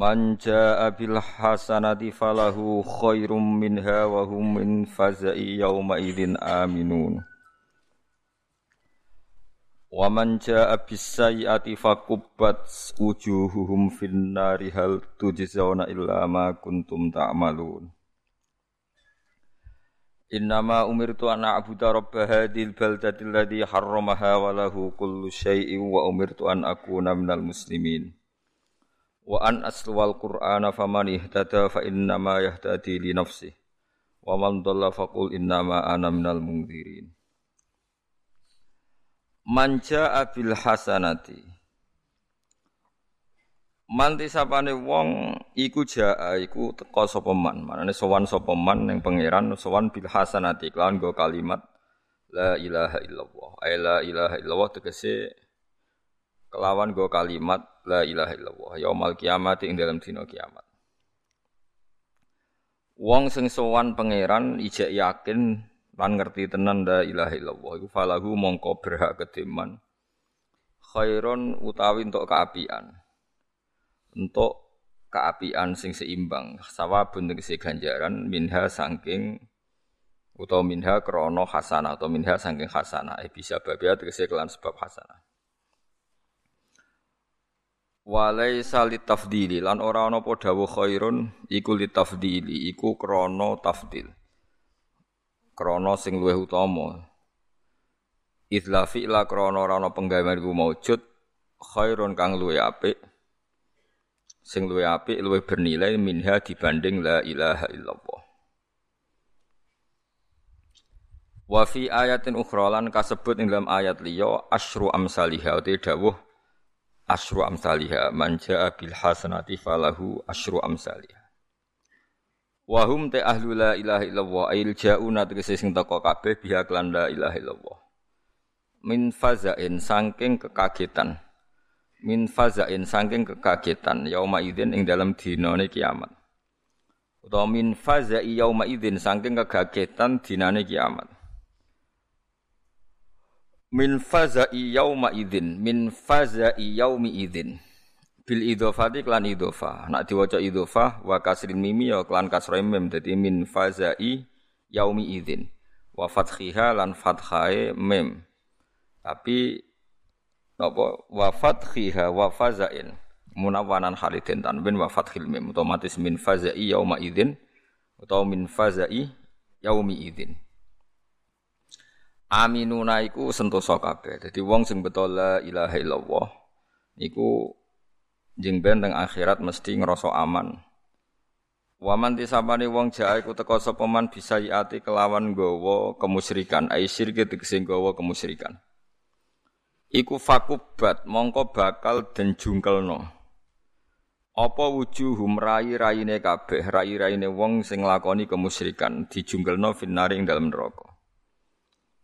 Man jaa bil hasanati falahu khairum minha wa hum min faza'i yawma idzin aminun. Wa man jaa bis sayyi'ati fakubbat wujuhuhum fin nari hal tujzauna illa ma kuntum ta'malun. Innama umirtu an a'budu rabb hadhil baldati alladhi harramaha wa lahu kullu syai'in wa umirtu an akuna minal muslimin wa an asluwal qur'ana faman ihtada fa innama yahtadi li nafsi wa man dhalla faqul innama ana minal mungdirin. Manja abil hasanati. Manti sapane wong iku jaa iku teka sapa man. Manane sowan sapa man ning pangeran sowan bil hasanati. Kelawan go kalimat la ilaha illallah. Ay la ilaha illallah tegese kelawan go kalimat la ilaha illallah yaumal kiamat ing dalam dina kiamat. Wong sing sowan pangeran ijek yakin lan ngerti tenan la ilaha illallah iku falahu mongko berhak kedeman khairon utawi untuk keapian. Untuk keapian sing seimbang sawabun tegese ganjaran minha saking utawa minha krono hasanah atau minha saking hasanah eh bisa babia tegese kelan sebab hasanah Walai salit tafdili lan ora ana apa dawuh khairun iku li tafdili iku krana tafdil. Krana sing luwih utama. Idla fi'la krana ora ana penggawean iku maujud khairun kang luwih apik. Sing luwih apik luwih bernilai minha dibanding la ilaha illallah. Wa fi ayatin ukhra lan kasebut ing dalam ayat liya asyru amsalihah te dawuh asyru amsalihha man jaa bil hasanati falahu asyru amsalihha wa hum ta ahlu la ilaha illallah ail jauna tegese sing teko kabeh biha lan la ilaha illallah. Min fazain saking kekagetan. Min fazain saking kekagetan yauma idzin ing dalam dinane kiamat. Utawa min fazai yauma idzin saking kekagetan dinane kiamat min fazai yauma idzin min fazai yaumi idzin bil idhofati klan idhofa. Nak diwaca idhofa wa kasrin mimi ya klan kasra mim. Dadi min fazai yaumi idzin wa fathiha lan fathae mim. Tapi apa wa fathiha wa fazain. Munawanan halidin tanwin wa fathil mim. Otomatis min fazai yauma idzin atau min fazai yaumi idzin aminuna iku sentosa kabeh. Dadi wong sing betul la ilaha illallah iku jeng ben teng akhirat mesti ngrasa aman. Waman tisabane wong jae iku teka sapa man bisa ati kelawan gawa kemusyrikan, ai syirki tegese gawa kemusyrikan. Iku fakubat mongko bakal den jungkelno. Apa wujuhum rai-raine kabeh, rai-raine wong sing nglakoni kemusyrikan dijungkelno finari ing dalem neraka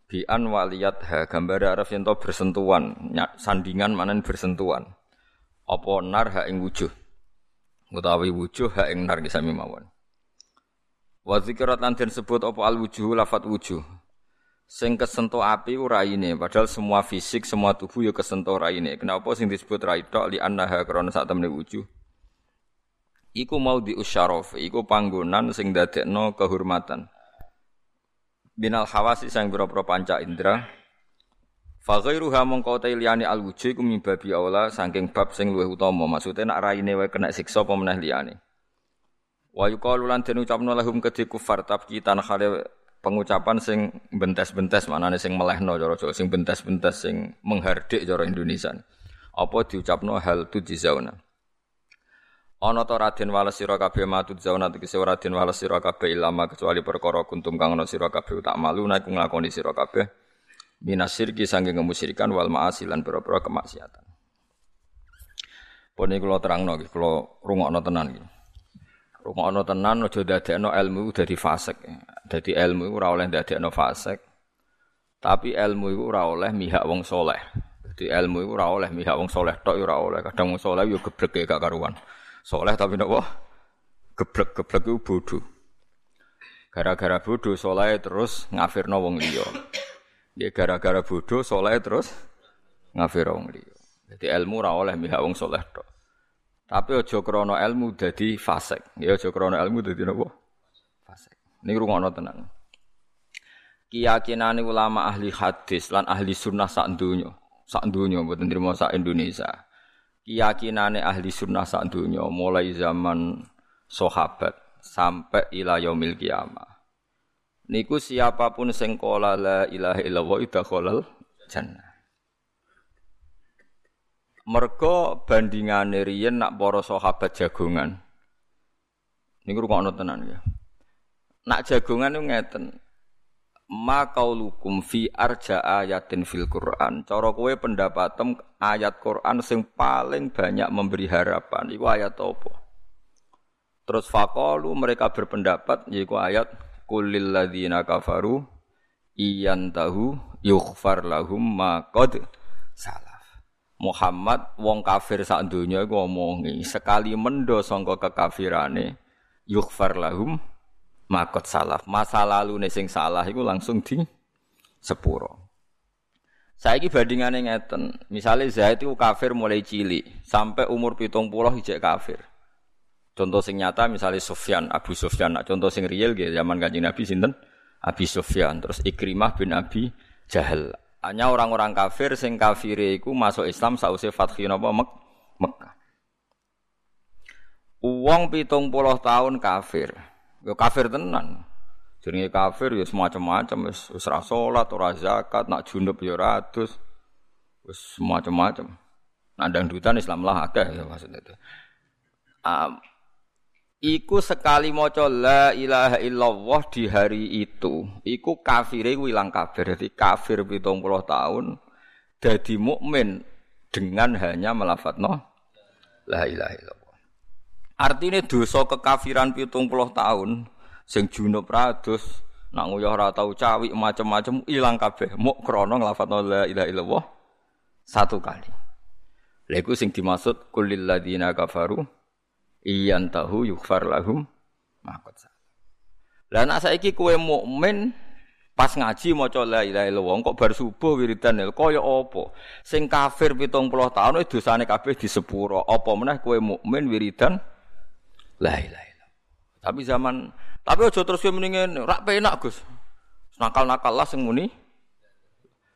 bi an waliyat ha gambar araf yen bersentuhan. Sandingan manen bersentuhan. Apa nar ha ing wujuh? Utawi wujuh ha ing nar sami mawon. Wa zikrat lan sebut apa al wujuh lafat wujuh. Sing kesentuh api raine padahal semua fisik semua tubuh ya kesentuh raine. Kenapa sing disebut rai tok li annaha krana sak temne wujuh. Iku mau di iku panggonan sing dadekno kehormatan binal hawasi sang boro-boro panca indra fa ghairuha mongko liyane al wujuh iku mimbabi aula saking bab sing luwih utama. Maksude nak raine wae kena siksa apa meneh liyane. Wa yuqalu lan den ucapno lahum kedhi kufar tabkitan khale pengucapan sing bentes-bentes manane sing melehno cara Jawa sing bentes-bentes sing menghardik cara Indonesia. Apa diucapno? Hal tu dizauna Ana ta Raden wales sira kabeh matut zauna tegese ora den wales sira kabeh ilama kecuali perkara kuntum kang ana sira kabeh tak malu nek nglakoni sira kabeh minasirki sangge kemusyrikan wal ma'asi lan pira-pira kemaksiatan. Pun iki kula terangno iki, kula rungokno tenan iki. Rungokno tenan aja dadekno ilmu dadi fasik. Dadi ilmu iku ora oleh dadekno fasik. Tapi ilmu iku ora oleh mihak wong soleh. Dadi ilmu iku ora oleh mihak wong soleh tok ora oleh. Kadang wong soleh yo geblek gak karuan. Soleh tapi napa? Geblek-geblek iku bodoh. Gara-gara bodoh soleh terus ngafirno wong liya. Ya gara-gara bodoh soleh terus ngafir wong liya. Jadi ilmu ora oleh mihak wong soleh tok. Tapi aja krana ilmu dadi fasik. Ya aja krana ilmu dadi napa? Fasik. Niki rungokno tenan. Keyakinane ulama ahli hadis lan ahli sunnah sak donya, sak donya trimo sak Indonesia. Keyakinane ahli sunnah sak mulai zaman sahabat sampai ila yaumil kiamah. Niku siapa pun sing qala la ilaha illallah idakhalal jannah. Mergo bandingane riyen nak para sahabat jagongan. Niku rungokno tenan ya. Nak jagongan niku ngeten. Ma qaulukum fi arja ayatin fil Quran. Cara kowe pendapatem ayat Quran sing paling banyak memberi harapan iku ayat apa? Terus faqalu mereka berpendapat yaiku ayat kulil ladzina kafaru iyantahu yughfar lahum ma qad salah. Muhammad wong kafir sak donya iku omongi sekali mendo sangka kekafirane yughfar lahum makot salaf. Masa lalu sing salah iku langsung di sepuro. Saiki bandingane ngeten, misalnya Zaid itu kafir mulai cilik sampai umur pitung puluh ijek kafir. Contoh sing nyata misalnya Sufyan, Abu Sufyan, nah, contoh sing real gitu zaman kanjeng Nabi sinten? Abi Sufyan, terus Ikrimah bin Abi Jahal. Hanya orang-orang kafir sing kafir iku masuk Islam sausé Fathi napa Mek Mekah. Uang pitung puluh tahun kafir, yo kafir tenan. Jenenge kafir ya semacam-macam wis wis ra salat, ora zakat, nak junub ya ora adus. Wis semacam-macam. Nah dangdutan Islam lah akeh ya maksudnya itu. Um, Iku sekali maca la ilaha illallah di hari itu, iku kafire ilang kafir. Jadi kafir 70 tahun dadi mukmin dengan hanya melafatno la ilaha illallah. Artinya dosa kekafiran 70 tahun sing junub rados nak nguyah ora tau cawik macam-macam ilang kabeh. Muk krana nglafatno la ilaha illallah satu kali. Lha iku sing dimaksud kulil ladina kafaru iyan tahu yukfar lahum makot Lah nak saiki kowe mukmin pas ngaji maca la ilaha illallah kok bar subuh wiridan kaya apa sing kafir 70 tahun dosane kabeh di sepuro apa meneh kowe mukmin wiridan la ilaha illallah tapi zaman tapi aja terus kowe mendingin rak penak Gus nakal-nakal lah sing muni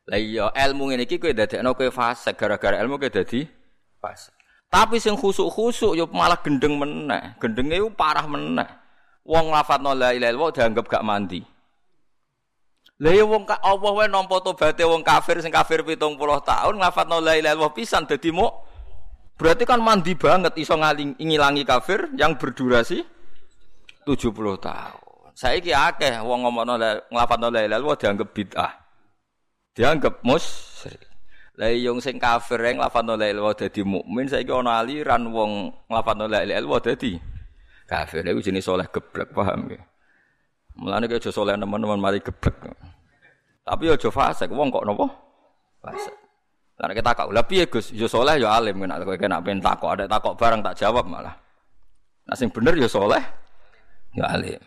lah iya ilmu ngene iki kowe dadekno kowe fase gara-gara ilmu kowe dadi fase tapi sing khusuk-khusuk yo malah gendeng meneh. Gendenge yo parah meneh. Wong lafadzno la ilaha illallah dianggap gak mandi. Lah ya wong Allah wae nampa tobaté wong kafir sing kafir 70 tahun lafadzno la ilaha illallah pisan dadi mu berarti kan mandi banget iso ngaling ngilangi kafir yang berdurasi 70 tahun. Saiki akeh wong ngomongno nglafadzno la ilaha illallah dianggap bid'ah. Dianggap musyrik. Lah yung sing kafir yang lafadzno la ilaha dadi mukmin saiki ana aliran wong lafadzno la ilaha dadi kafir. Iku jenis soleh geblek paham ya. Mulane kaya aja soleh teman-teman mari geblek. Tapi aja fasik wong kok napa? Fasik. Lah kita takok, "Lah piye Gus? Ya soleh ya alim nek kowe kena ben takok, ada takok barang tak jawab malah." Nah sing bener ya soleh ya alim.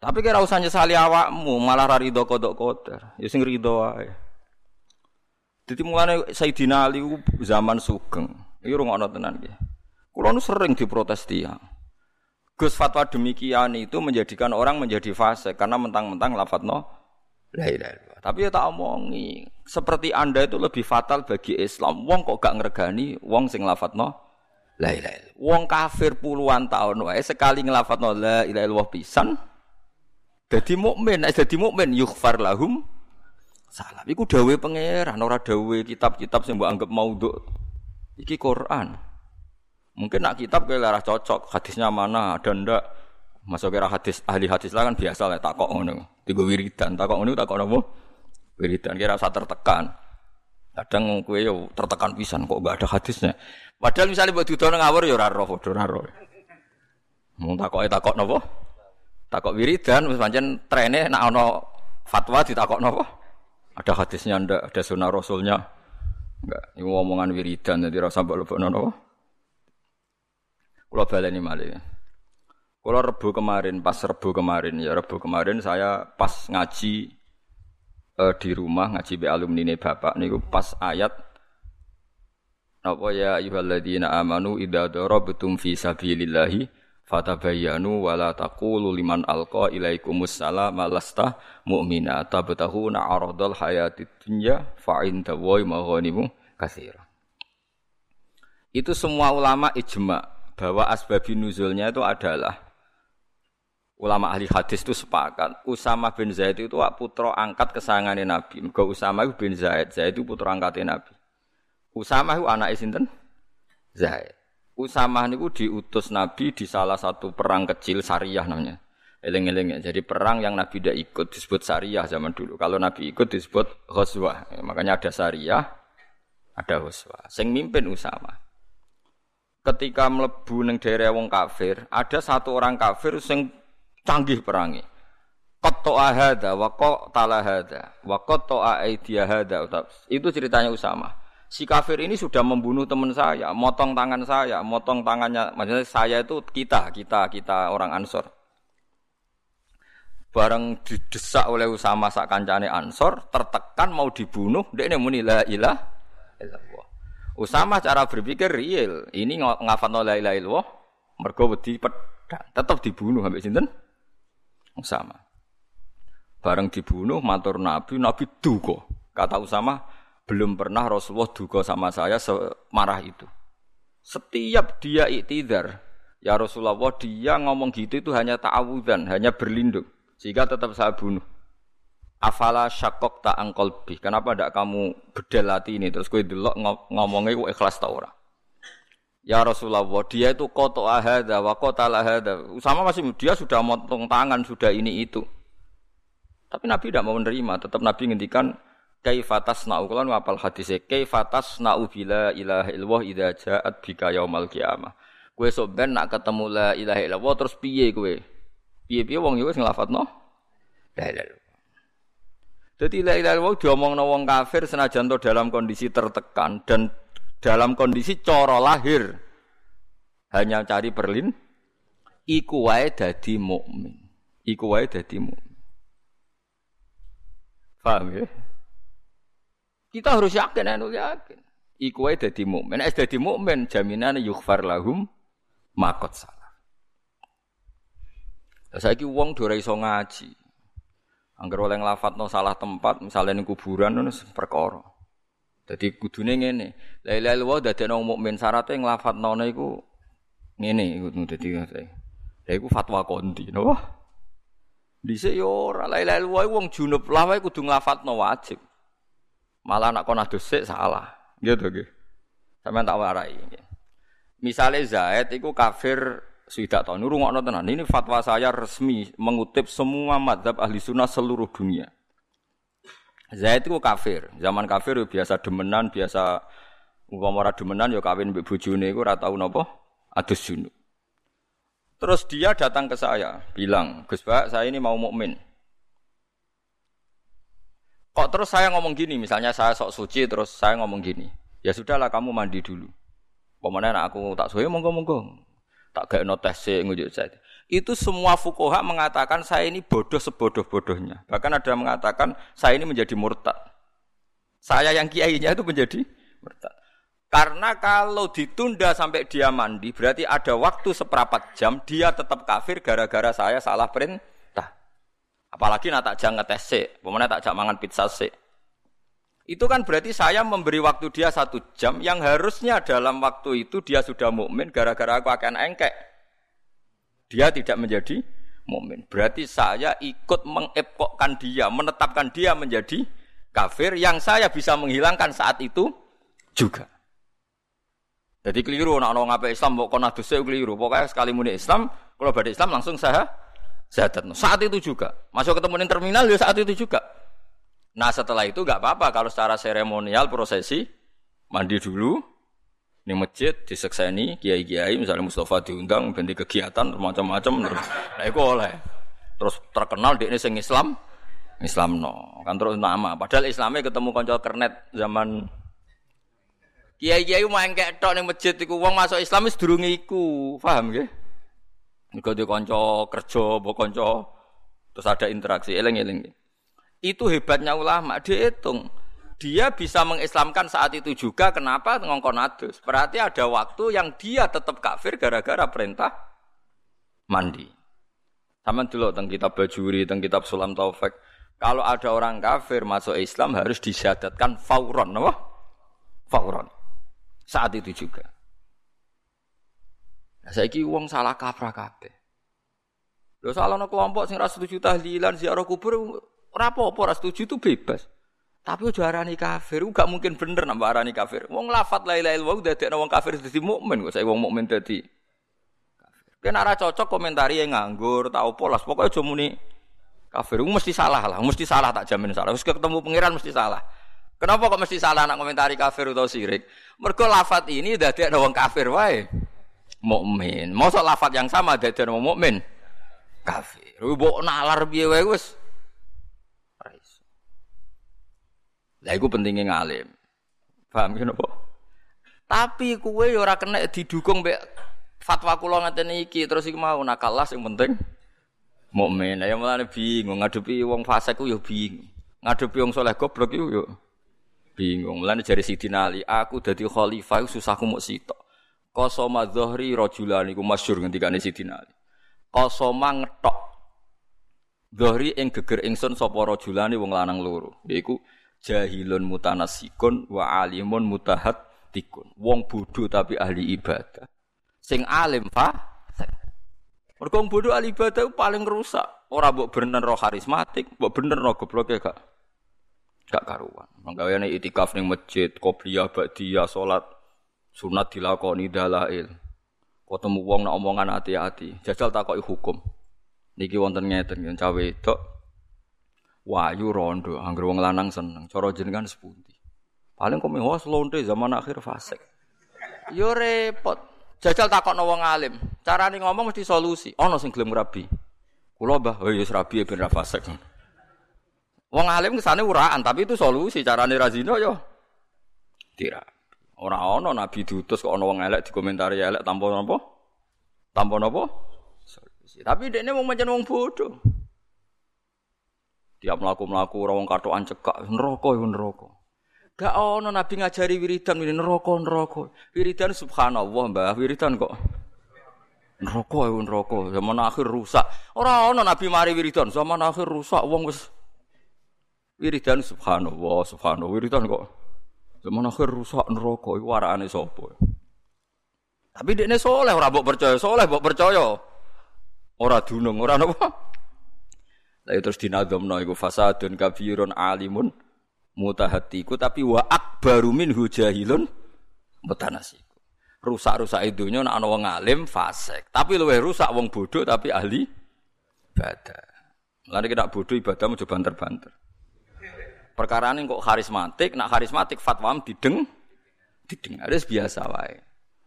Tapi kira usah nyesali awakmu, malah ra rido kodok kotor. Ya sing rido wae. Jadi mulane Sayyidina Ali zaman sugeng. Iki rungokno tenan nggih. Kulo nu sering diprotes tiang. Gus fatwa demikian itu menjadikan orang menjadi fase karena mentang-mentang lafadzno la ilaha Tapi ya tak omongi, seperti Anda itu lebih fatal bagi Islam. Wong kok gak ngregani wong sing lafadzno la ilaha Wong kafir puluhan tahun wae sekali nglafadzno la ilaha illallah pisan dadi mukmin, nek mukmin yughfar lahum salah. Iku pangeran, ora kitab-kitab sing mbok anggap maudhu. Iki Quran. Mungkin nak kitab kayak lara cocok, hadisnya mana ada ndak. Masuk kira hadis ahli hadis lah kan biasa lah takok ngono. Tiga wiridan, takok ngono takok nopo? Wiridan kira usah tertekan. Kadang kue yo tertekan pisan kok gak ada hadisnya. Padahal misalnya buat dudono ngawur yo ora roh, padha ora takok napa? Takok wiridan wis pancen trene nak ana fatwa ditakok napa? Ada hadisnya ndak, ada sunnah rasulnya. Enggak, ini omongan wiridan jadi rasa mbok lebokno napa? Kula baleni malih. Kula rebu kemarin, pas rebu kemarin ya rebu kemarin saya pas ngaji uh, di rumah ngaji be alumni ne bapak niku pas ayat apa ya ayyuhalladzina amanu idza darabtum fi sabilillahi fatabayyanu wala taqulu liman alqa ilaikumus salam lasta mu'mina tabtahuna aradal hayatid dunya fa inda wa maghanimu katsira. Itu semua ulama ijma bahwa asbabun nuzulnya itu adalah ulama ahli hadis itu sepakat Usama bin Zaid itu putra angkat kesayangannya Nabi. Mergo Usama bin Zaid, Zaid itu putra angkatnya Nabi. Usama itu anak sinten? Zaid. Usama niku diutus Nabi di salah satu perang kecil Sariyah namanya. Eleng-eleng ya. Jadi perang yang Nabi tidak ikut disebut Sariyah zaman dulu. Kalau Nabi ikut disebut Ghazwah. Ya, makanya ada Sariyah, ada Ghazwah. Sing mimpin Usama. Ketika melebu neng daerah wong kafir, ada satu orang kafir sing canggih perangi. Qatto'a hadza wa qatala hadza wa hadza. Itu ceritanya Usama. Si kafir ini sudah membunuh teman saya, motong tangan saya, motong tangannya. Maksudnya saya itu kita, kita, kita orang Ansor. Bareng didesak oleh Usama sak kancane Ansor, tertekan mau dibunuh, dia ini muni la ilah Usama cara berpikir real. Ini ngafat la ilaha illallah, mergo wedi pedang, tetap dibunuh sampai sinten? Usama. Bareng dibunuh matur Nabi, Nabi duka. Kata Usama, belum pernah Rasulullah duka sama saya semarah itu. Setiap dia iktidar, ya Rasulullah dia ngomong gitu itu hanya ta'awudan, hanya berlindung. Sehingga tetap saya bunuh. Afala syakok tak bih. Kenapa tidak kamu bedel hati ini? Terus gue delok ngomongnya ikhlas tau orang. Ya Rasulullah, dia itu koto ahada, wa kota ahada. Usama masih dia sudah motong tangan, sudah ini itu. Tapi Nabi tidak mau menerima. Tetap Nabi ngendikan kaifatas na'u kalau apal hadisnya kaifatas na'u bila ilaha illallah idza ja'at bika yaumal qiyamah. Kowe sok ben nak ketemu la ilaha illallah terus piye kowe? Piye-piye wong yo wis nglafadzno la ilaha Jadi la ilaha illallah diomongno wong kafir senajan to dalam kondisi tertekan dan dalam kondisi coro lahir. Hanya cari berlin. Iku wae dadi mukmin. Iku wae dadi mukmin. Paham ya? Kita harus yakin anu yakin. Iku wae dadi mukmin. Es dadi mukmin jaminane yughfar lahum makot salah. Saiki wong do ora iso ngaji. Angger oleh nglafatno salah tempat, misalnya ning kuburan ngono perkara. Jadi kudune ngene. La ilaha illallah dadekno mukmin syaratnya nglafadzno iku ngene iku dadi. Lha iku fatwa konti, napa? Dhisik yo ora la ilaha illallah wong junub lawae kudu nglafadzno wajib. Malah anak kon salah. Gitu nggih. Sampeyan tak warai. Misale Zaid iku kafir tahu nurungokno tenan. Ini fatwa saya resmi mengutip semua madhab ahli sunnah seluruh dunia. Zaid itu kafir. Zaman kafir yo biasa demenan, biasa umpama ora demenan yo kawin mbek bojone iku ora tau napa adus junub. Terus dia datang ke saya, bilang, "Gus Pak, saya ini mau mukmin." Kok terus saya ngomong gini, misalnya saya sok suci terus saya ngomong gini. Ya sudahlah kamu mandi dulu. Pemenang aku tak suwe monggo-monggo. Tak gak notes ngujuk saya. Itu semua fukoha mengatakan saya ini bodoh sebodoh-bodohnya. Bahkan ada yang mengatakan saya ini menjadi murtad. Saya yang kiainya itu menjadi murtad. Karena kalau ditunda sampai dia mandi, berarti ada waktu seperempat jam dia tetap kafir gara-gara saya salah perintah. Apalagi nak tak jangan ngetes sih, tak jangan mangan pizza sih. Itu kan berarti saya memberi waktu dia satu jam yang harusnya dalam waktu itu dia sudah mukmin gara-gara aku akan engkek. Dia tidak menjadi mukmin. Berarti saya ikut mengepokkan dia, menetapkan dia menjadi kafir yang saya bisa menghilangkan saat itu juga. Jadi keliru nak orang apa Islam kok kono dosa keliru. Pokoknya sekali muni Islam, kalau pada Islam langsung saya sehat. Saat itu juga. Masuk ketemu di terminal ya saat itu juga. Nah setelah itu nggak apa-apa kalau secara seremonial prosesi mandi dulu di masjid disekseni kiai-kiai misalnya Mustafa diundang ganti kegiatan macam-macam terus nah itu oleh. Terus terkenal di ini sing Islam Islam no kan terus nama. Padahal Islamnya ketemu konco kernet zaman kiai-kiai main kayak tok ning masjid iku. Wong masuk Islam wis durung iku. Paham Mergo di konco kerja, mbok konco terus ada interaksi. Eling-eling. Itu hebatnya ulama, dihitung dia bisa mengislamkan saat itu juga kenapa? Ngongkon adus. Berarti ada waktu yang dia tetap kafir gara-gara perintah mandi. Sama dulu tentang kitab bajuri tentang kitab sulam taufik. Kalau ada orang kafir masuk Islam harus disyadatkan fauron apa? fauron. Saat itu juga. Nah, saya ki uang salah kaprah kabeh. Lho salah no kelompok sing ra setuju tahlilan ziarah kubur ora apa-apa setuju itu bebas. Tapi udah arani kafir, gak mungkin bener nambah arani kafir. Wong lafat la ilaha illallah dadekno wong kafir dadi mukmin kok saya wong mukmin dadi kafir. Ora cocok komentari yang nganggur, tau polas, pokoknya aja muni kafir. Mesti salah lah, mesti salah tak jamin salah. Terus ketemu pangeran mesti salah. Kenapa kok mesti salah nak komentari kafir atau sirik? Mergo lafat ini dadekno wong kafir wae. Mukmin. Mosok lafat yang sama dadekno wong mukmin kafir. Mbok nalar piye wae Lah iku pentingnya ngalim. Paham ki napa? Tapi kue ya ora kena didukung mbek fatwa kula ngaten iki terus iki mau nakalas yang penting mukmin. Ya mulane bingung ngadepi wong fasik ku ya bingung. Ngadepi wong saleh goblok iku yo bingung. Mulane jari Sidina Ali, aku dadi khalifah susahku muk sitok. Qasama dhahri rajulani iku masyhur ngendikane Sidina Ali. Qasama ngetok Dhahri ing geger ingsun sapa rajulani wong lanang loro. Yaiku jahilun mutanasikun wa alimun mutahat tikun. Wong bodoh tapi ahli ibadah. Sing alim fa Mergo wong bodoh ahli ibadah paling rusak. Ora mbok bener roh karismatik, mbok bener roh gobloke gak gak karuan. Manggaweane itikaf ning masjid, qobliyah, ba'diyah, salat sunat dilakoni dalail. Ketemu wong nak omongan hati-hati, jajal takoki hukum. Niki wonten ngeten, cawe wedok Wayu rondo, angger wong lanang seneng. Cara jenengan sepundi? Paling kok mewah lonte zaman akhir fasik. Yo repot. Jajal takokno wong alim. Carane ngomong mesti solusi. Ana sing gelem rabi. Kula Mbah, oh ya rabi ben ra fasik. Wong alim kesane uraan, tapi itu solusi. Carane ra zina yo tidak. Ora ana nabi diutus kok ana wong elek dikomentari elek tanpa napa? Tanpa napa? Solusi. Tapi dekne wong pancen wong bodoh. Tiap melaku-melaku orang katoan cekak, neraka iku neraka. Gak ono nabi ngajari wiridan ini neraka neraka. Wiridan subhanallah, Mbah, wiridan kok neraka iku neraka. Zaman akhir rusak. Ora ono nabi mari wiridan, zaman akhir rusak wong wis wiridan subhanallah, subhanallah wiridan kok zaman akhir rusak neraka iku warakane sapa? Tapi dekne soleh ora mbok percaya, soleh mbok percaya. Ora dunung, ora napa? Lalu terus dinadzamno iku fasadun kabirun alimun mutahatiku tapi wa akbaru minhu jahilun mutanasiku. Rusak-rusak idunya nak ana wong alim fasik, tapi luwih rusak wong bodoh tapi ahli ibadah. Lalu kita bodoh ibadah mau banter-banter. Perkara ini kok karismatik, nak karismatik fatwa dideng, dideng. Ada biasa wae.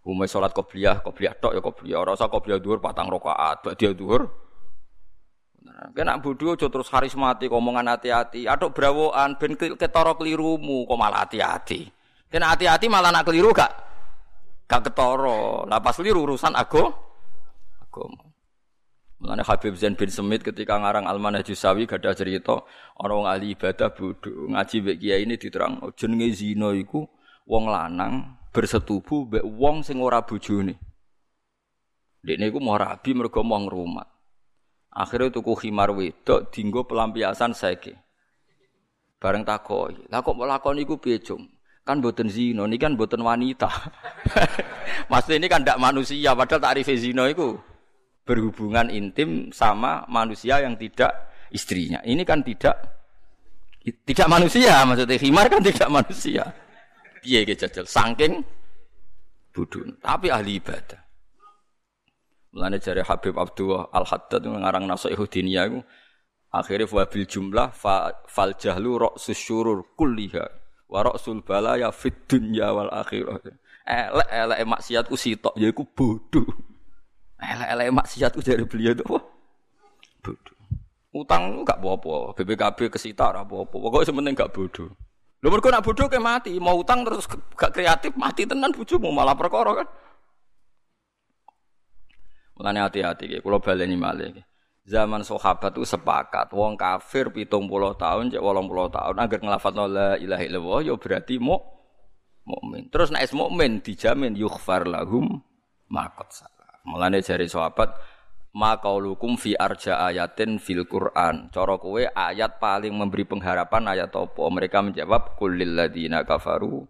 Umay sholat kopiah, kopiah tok ya kopiah. Rasa kopiah duhur patang rokaat, dia duhur Kena bodoh aja terus karismatik omongan hati-hati. Aduk brawoan ben ketara kelirumu kok malah hati-hati. Kena hati-hati malah nak keliru gak gak ketara. Lah pas keliru urusan aku agama. Mulane Habib Zain bin Semit ketika ngarang Al-Manhaj Jusawi gada cerita orang ahli ibadah bodoh ngaji mbek kiai ini diterang jenenge zina iku wong lanang bersetubuh mbek wong sing ora bojone. Dekne iku mau rabi mergo mau ngrumat. Akhirnya tuku khimar wedok dinggo pelampiasan saiki. Bareng takoi, lah kok lakon iku piye, Kan boten zina, ini kan boten wanita. Maksudnya ini kan tidak manusia, padahal tarif zina itu berhubungan intim sama manusia yang tidak istrinya. Ini kan tidak tidak manusia, maksudnya khimar kan tidak manusia. Piye jajal saking budun, tapi ahli ibadah. Mulane jare Habib Abdullah Al Haddad ngarang Nasihuddiniyah iku Akhirnya wabil jumlah fa, fal jahlu ra'sus syurur kulliha wa ra'sul balaya fid dunya wal akhirah. Elek elek maksiatku sitok ya iku bodoh. Elek elek maksiatku dari beliau itu? Bodoh. Utang gak apa-apa, BPKB kesita ora apa-apa. Pokoke sementing gak bodoh. Lho mergo nak bodoh ke mati, mau utang terus gak kreatif mati tenan bojomu malah perkara kan. Mulane hati-hati iki, kula baleni malih. Zaman sahabat itu sepakat, wong kafir pitung puluh tahun, cek wolong puluh tahun, agar ngelafat la ilaha illallah, ya berarti mu mukmin. Terus naik mukmin dijamin yughfar lahum makot salah. Mulane jari sahabat, makaulukum fi arja ayatin fil Quran. Cara kowe ayat paling memberi pengharapan ayat apa? Mereka menjawab ladina kafaru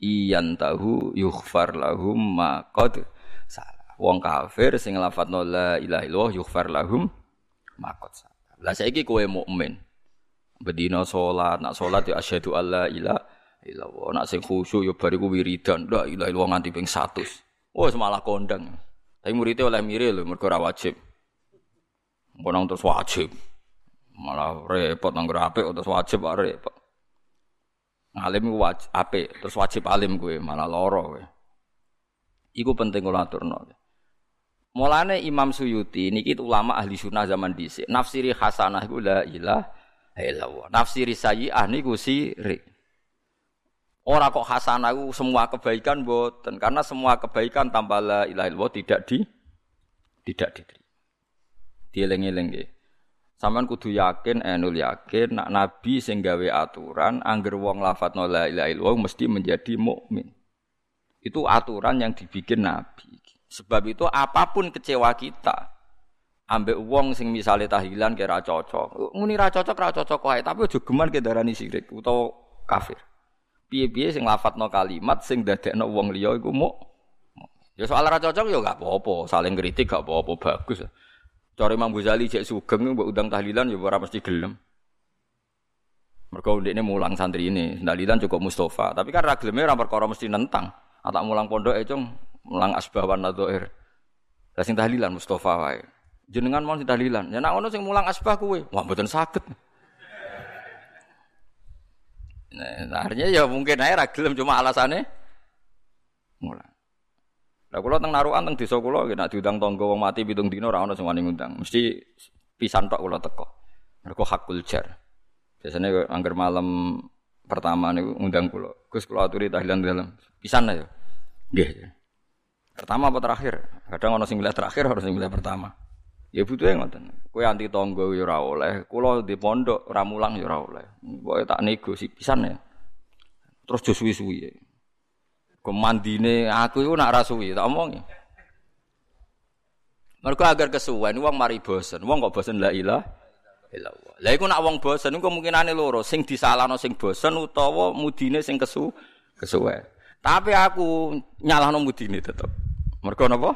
iyan tahu yughfar lahum makot salah. Wong kafir sing nglafadzno la ilaha illallah yughfar lahum salah. Lah saiki kowe mukmin. Bedina salat, nak salat ya asyhadu alla ilaha illallah. Nak sing khusyuk ya bariku wiridan, la ilaha illallah nganti ping 100. Oh, malah kondang. Tapi muridnya oleh mirip lho, mergo ora wajib. Mbonong terus wajib. Malah repot nang apik terus wajib ora repot. Alim wajib apik, terus wajib alim gue, malah loro kowe. Iku penting kula aturno. Mulane Imam Suyuti niki ulama ahli sunnah zaman dhisik. Nafsiri hasanah iku la ilaha illallah. Nafsiri sayyi'ah niku sirik. Ora kok hasanah iku semua kebaikan boten karena semua kebaikan tanpa la ilaha illallah tidak di tidak diterima. Dieling-eling nggih. Sampeyan kudu yakin enul yakin nak nabi sing gawe aturan angger wong lafadzno la ilaha illallah mesti menjadi mukmin. Itu aturan yang dibikin nabi. Sebab itu apa pun kecewa kita, ambek wong sing misalnya tahlilan kira cocok. Muni ra cocok ra cocok wae, tapi aja geman ke darani sirik utawa kafir. Piye-piye sing lafadzno kalimat sing dadekno wong liya iku mu Ya soal ra cocok ya gak apa-apa, saling kritik gak apa-apa bagus. Cara Imam Ghazali cek sugeng mbok undang tahlilan ya ora mesti gelem. Mergo ndekne mulang santri ini, tahlilan cukup Mustafa, tapi kan ra geleme ora perkara mesti nentang. Atak mulang pondok e cung mulang asbahan nadhair. Lah sing tahlilan Mustafa wae. Jenengan mau tahlilan. Ya nek ono sing mulang asbah kuwe, wah mboten saged. Nah, akhirnya ya mungkin ae ra gelem cuma alasane mulang. Lah kula teng narukan teng desa kula nek diundang tangga wong mati pitung dina ora ono sing wani ngundang. Mesti pisan tok kula teko. Mergo hakul jar. Biasanya angger malam pertama niku ngundang kula. Gus kula aturi tahlilan dalam. Pisan ya. Nggih. Pertama apa terakhir? Kadang ono sing terakhir, harus sing pertama. Ya butuhe ngoten. Kowe anti tangga ya ora oleh, kula di pondok ora mulang ya ora oleh. Pokoke tak nego si pisan ya. Terus jo suwi-suwi. Kemandine aku iku nak ra suwi, tak omongi. Mergo agar kesuwen wong mari bosen. Wong kok bosen la ilaha illallah. Lah iku nak wong bosen kemungkinane loro, sing disalahno sing bosen utawa mudine sing kesu kesuwen. Tapi aku nyalahno mudine tetep. Mergo napa?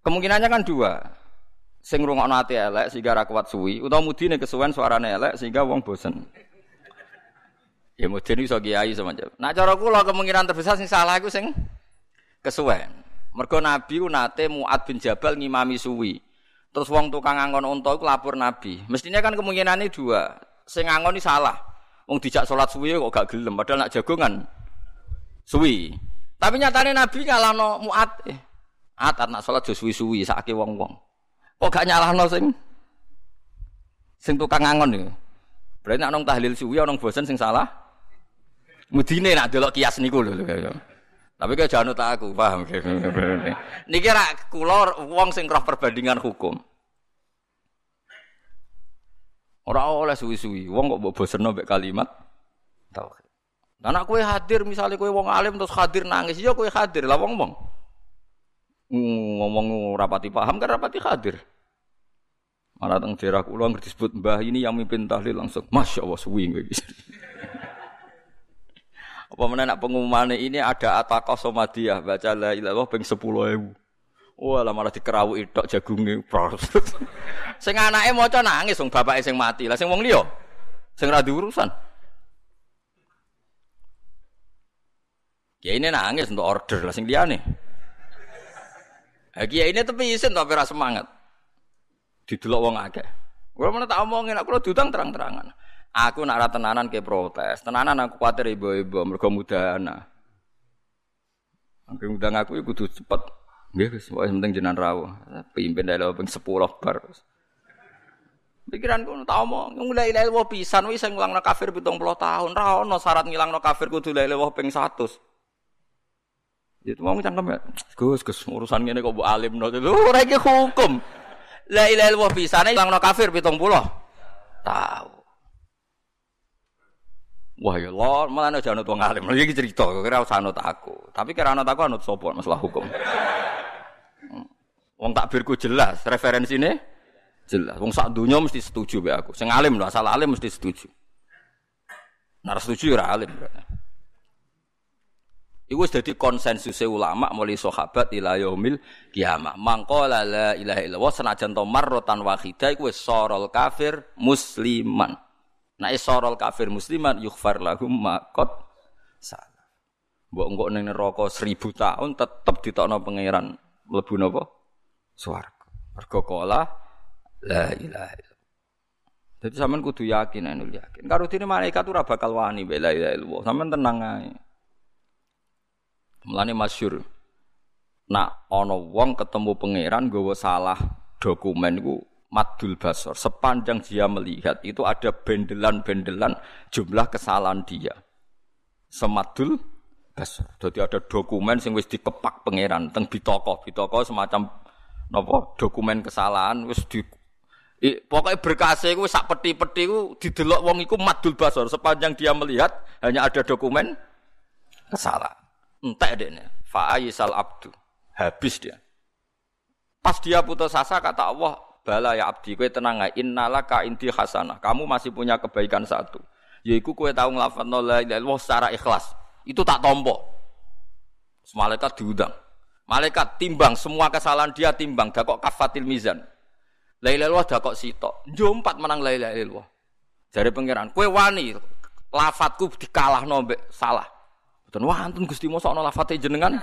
Kemungkinannya kan dua. Sing rungokno ati elek sehingga ra kuat suwi utawa mudine kesuwen suarane elek sehingga wong bosen. Ya mudine iso kiai semacam. Nah cara kula kemungkinan terbesar sing salah iku sing kesuwen. Mergo Nabi ku nate Muad bin Jabal ngimami suwi. Terus wong tukang angon unta iku lapor Nabi. Mestinya kan kemungkinannya dua. Sing angon salah. Wong dijak salat suwi kok gak gelem padahal nak jagongan suwi. Tapi nyatane Nabi nyalahno Muad. Eh, At nak salat jo suwi-suwi sakake wong-wong. Kok gak nyalahno sing sing tukang angon iki. Berarti nak nong tahlil suwi nong bosen sing salah. Mudine nak delok kias niku lho. Tapi kaya jangan aku, paham. Niki ra kula wong sing roh perbandingan hukum. Ora oleh suwi-suwi, wong kok mbok bosenno mek kalimat tauhid. Nek kowe hadir misalnya kowe wong alim terus hadir nangis, ya kowe hadir lah wong-wong. Ngomong rapati paham kan rapati hadir. Malah teng daerah kula disebut mbah ini yang mimpin tahlil langsung, Masya Allah suwi kowe Apa mana nak pengumuman ini ada ataqah somadiyah baca la ilaha ping 10.000. Wah, lah malah dikerawu itok jagunge. sing anake maca nangis wong bapake sing mati. Lah sing wong liya sing ra urusan. Ya ini nangis untuk order lah sing liyane. Ya ini tapi isin tapi ra semangat. Didelok wong akeh. Kalau mana tak omongin, aku lo diutang terang-terangan. Aku nak tenanan ke protes. Tenanan aku khawatir ibu-ibu mergo mudahana. Angke ngundang aku iku kudu cepet. Nggih wis pokoke penting jenengan rawuh. Pimpin daerah ping 10 bar. Pikiranku tak omong, mulai illallah pisan wis sing ngulangno kafir 70 tahun. Ra ono syarat ngilangno kafir kudu illallah ping 100. Itu mau cangkem ya. Gus, Gus, urusan ngene kok mbok alimno. Lho ora iki hukum. La ilaha illallah pisane ngilangno kafir 70 tahu. Wah ya Allah, malah aja anut wong alim. Iki cerita, kira usah anut aku. Tapi kira anut aku anut sapa masalah hukum. Hmm. Wong takbirku jelas, referensine jelas. Wong sak donya mesti setuju be aku. Sing alim lho, asal alim mesti setuju. Nah, setuju ora alim berarti. Iku wis dadi konsensus ulama mulai sahabat ila yaumil kiamah. Mangqala la ilaha illallah senajan to marratan wahidah iku wis sorol kafir musliman. Nah isorol kafir musliman yughfar lahum makot salah. Mbok engko ning neraka seribu tahun tetep ditokno pangeran mlebu napa? Swarga. Mergo kala la ilaha illallah. Jadi sampean kudu yakin anu yakin. Karo dene malaikat ora bakal wani bela ilaha illallah. Sampean tenang ae. Mulane masyhur. Nak ana wong ketemu pangeran nggawa salah dokumen iku madul basor. Sepanjang dia melihat itu ada bendelan-bendelan jumlah kesalahan dia. Semadul basor. Jadi ada dokumen sing wis dikepak pangeran teng bitoko, bitoko semacam napa dokumen kesalahan wis di I, pokoknya berkasih itu sak peti-peti itu didelok wong iku madul basor sepanjang dia melihat hanya ada dokumen kesalahan. Entek deh Fa'ayisal abdu. Habis dia. Pas dia putus asa kata Allah, Bala ya abdi, kue tenang aja. Innala ka inti hasanah. Kamu masih punya kebaikan satu. Yaiku kue tahu ngelafat la secara ikhlas. Itu tak tompo. Malaikat diundang. Malaikat timbang semua kesalahan dia timbang. Dakok kafatil mizan. La ilaha dakok sitok. Jompat menang la ilaha. Jadi pangeran, kue wani lafatku dikalah nombek salah. Betul wah antun Gusti mosok ana lafate jenengan.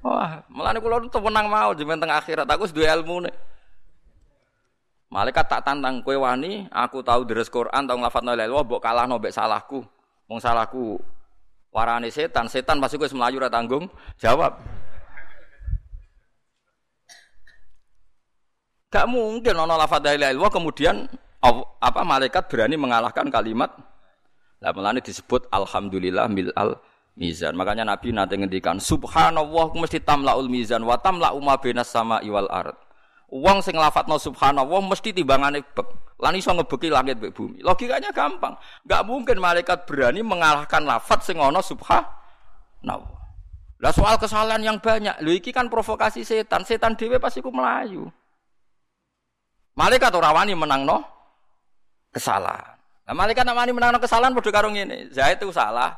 Wah, melane kula tuh menang mau jenengan teng akhirat aku duwe ilmu nih. Malaikat tak tantang kue wani, aku tahu deres Quran, tahu nglafat la ilaha mbok kalah nombek salahku. Wong salahku warane setan, setan pasti gue semelayu ra tanggung jawab. Gak mungkin ono lafat la ilaha kemudian apa malaikat berani mengalahkan kalimat lah melani disebut alhamdulillah mil al mizan. Makanya Nabi nanti ngendikan subhanallah mesti tamlaul mizan wa tamla'u ma sama iwal ard. Wong sing lafadzno subhanallah mesti timbangane bek. Lan iso ngebeki langit mbek bumi. Logikanya gampang. Enggak mungkin malaikat berani mengalahkan lafadz sing ana subhanallah. Lah soal kesalahan yang banyak, lho iki kan provokasi setan. Setan dhewe pasti ku melayu. Malaikat ora wani menangno kesalahan. Nah, malaikat nak wani menangno kesalahan padha karo ngene. Zaid itu salah,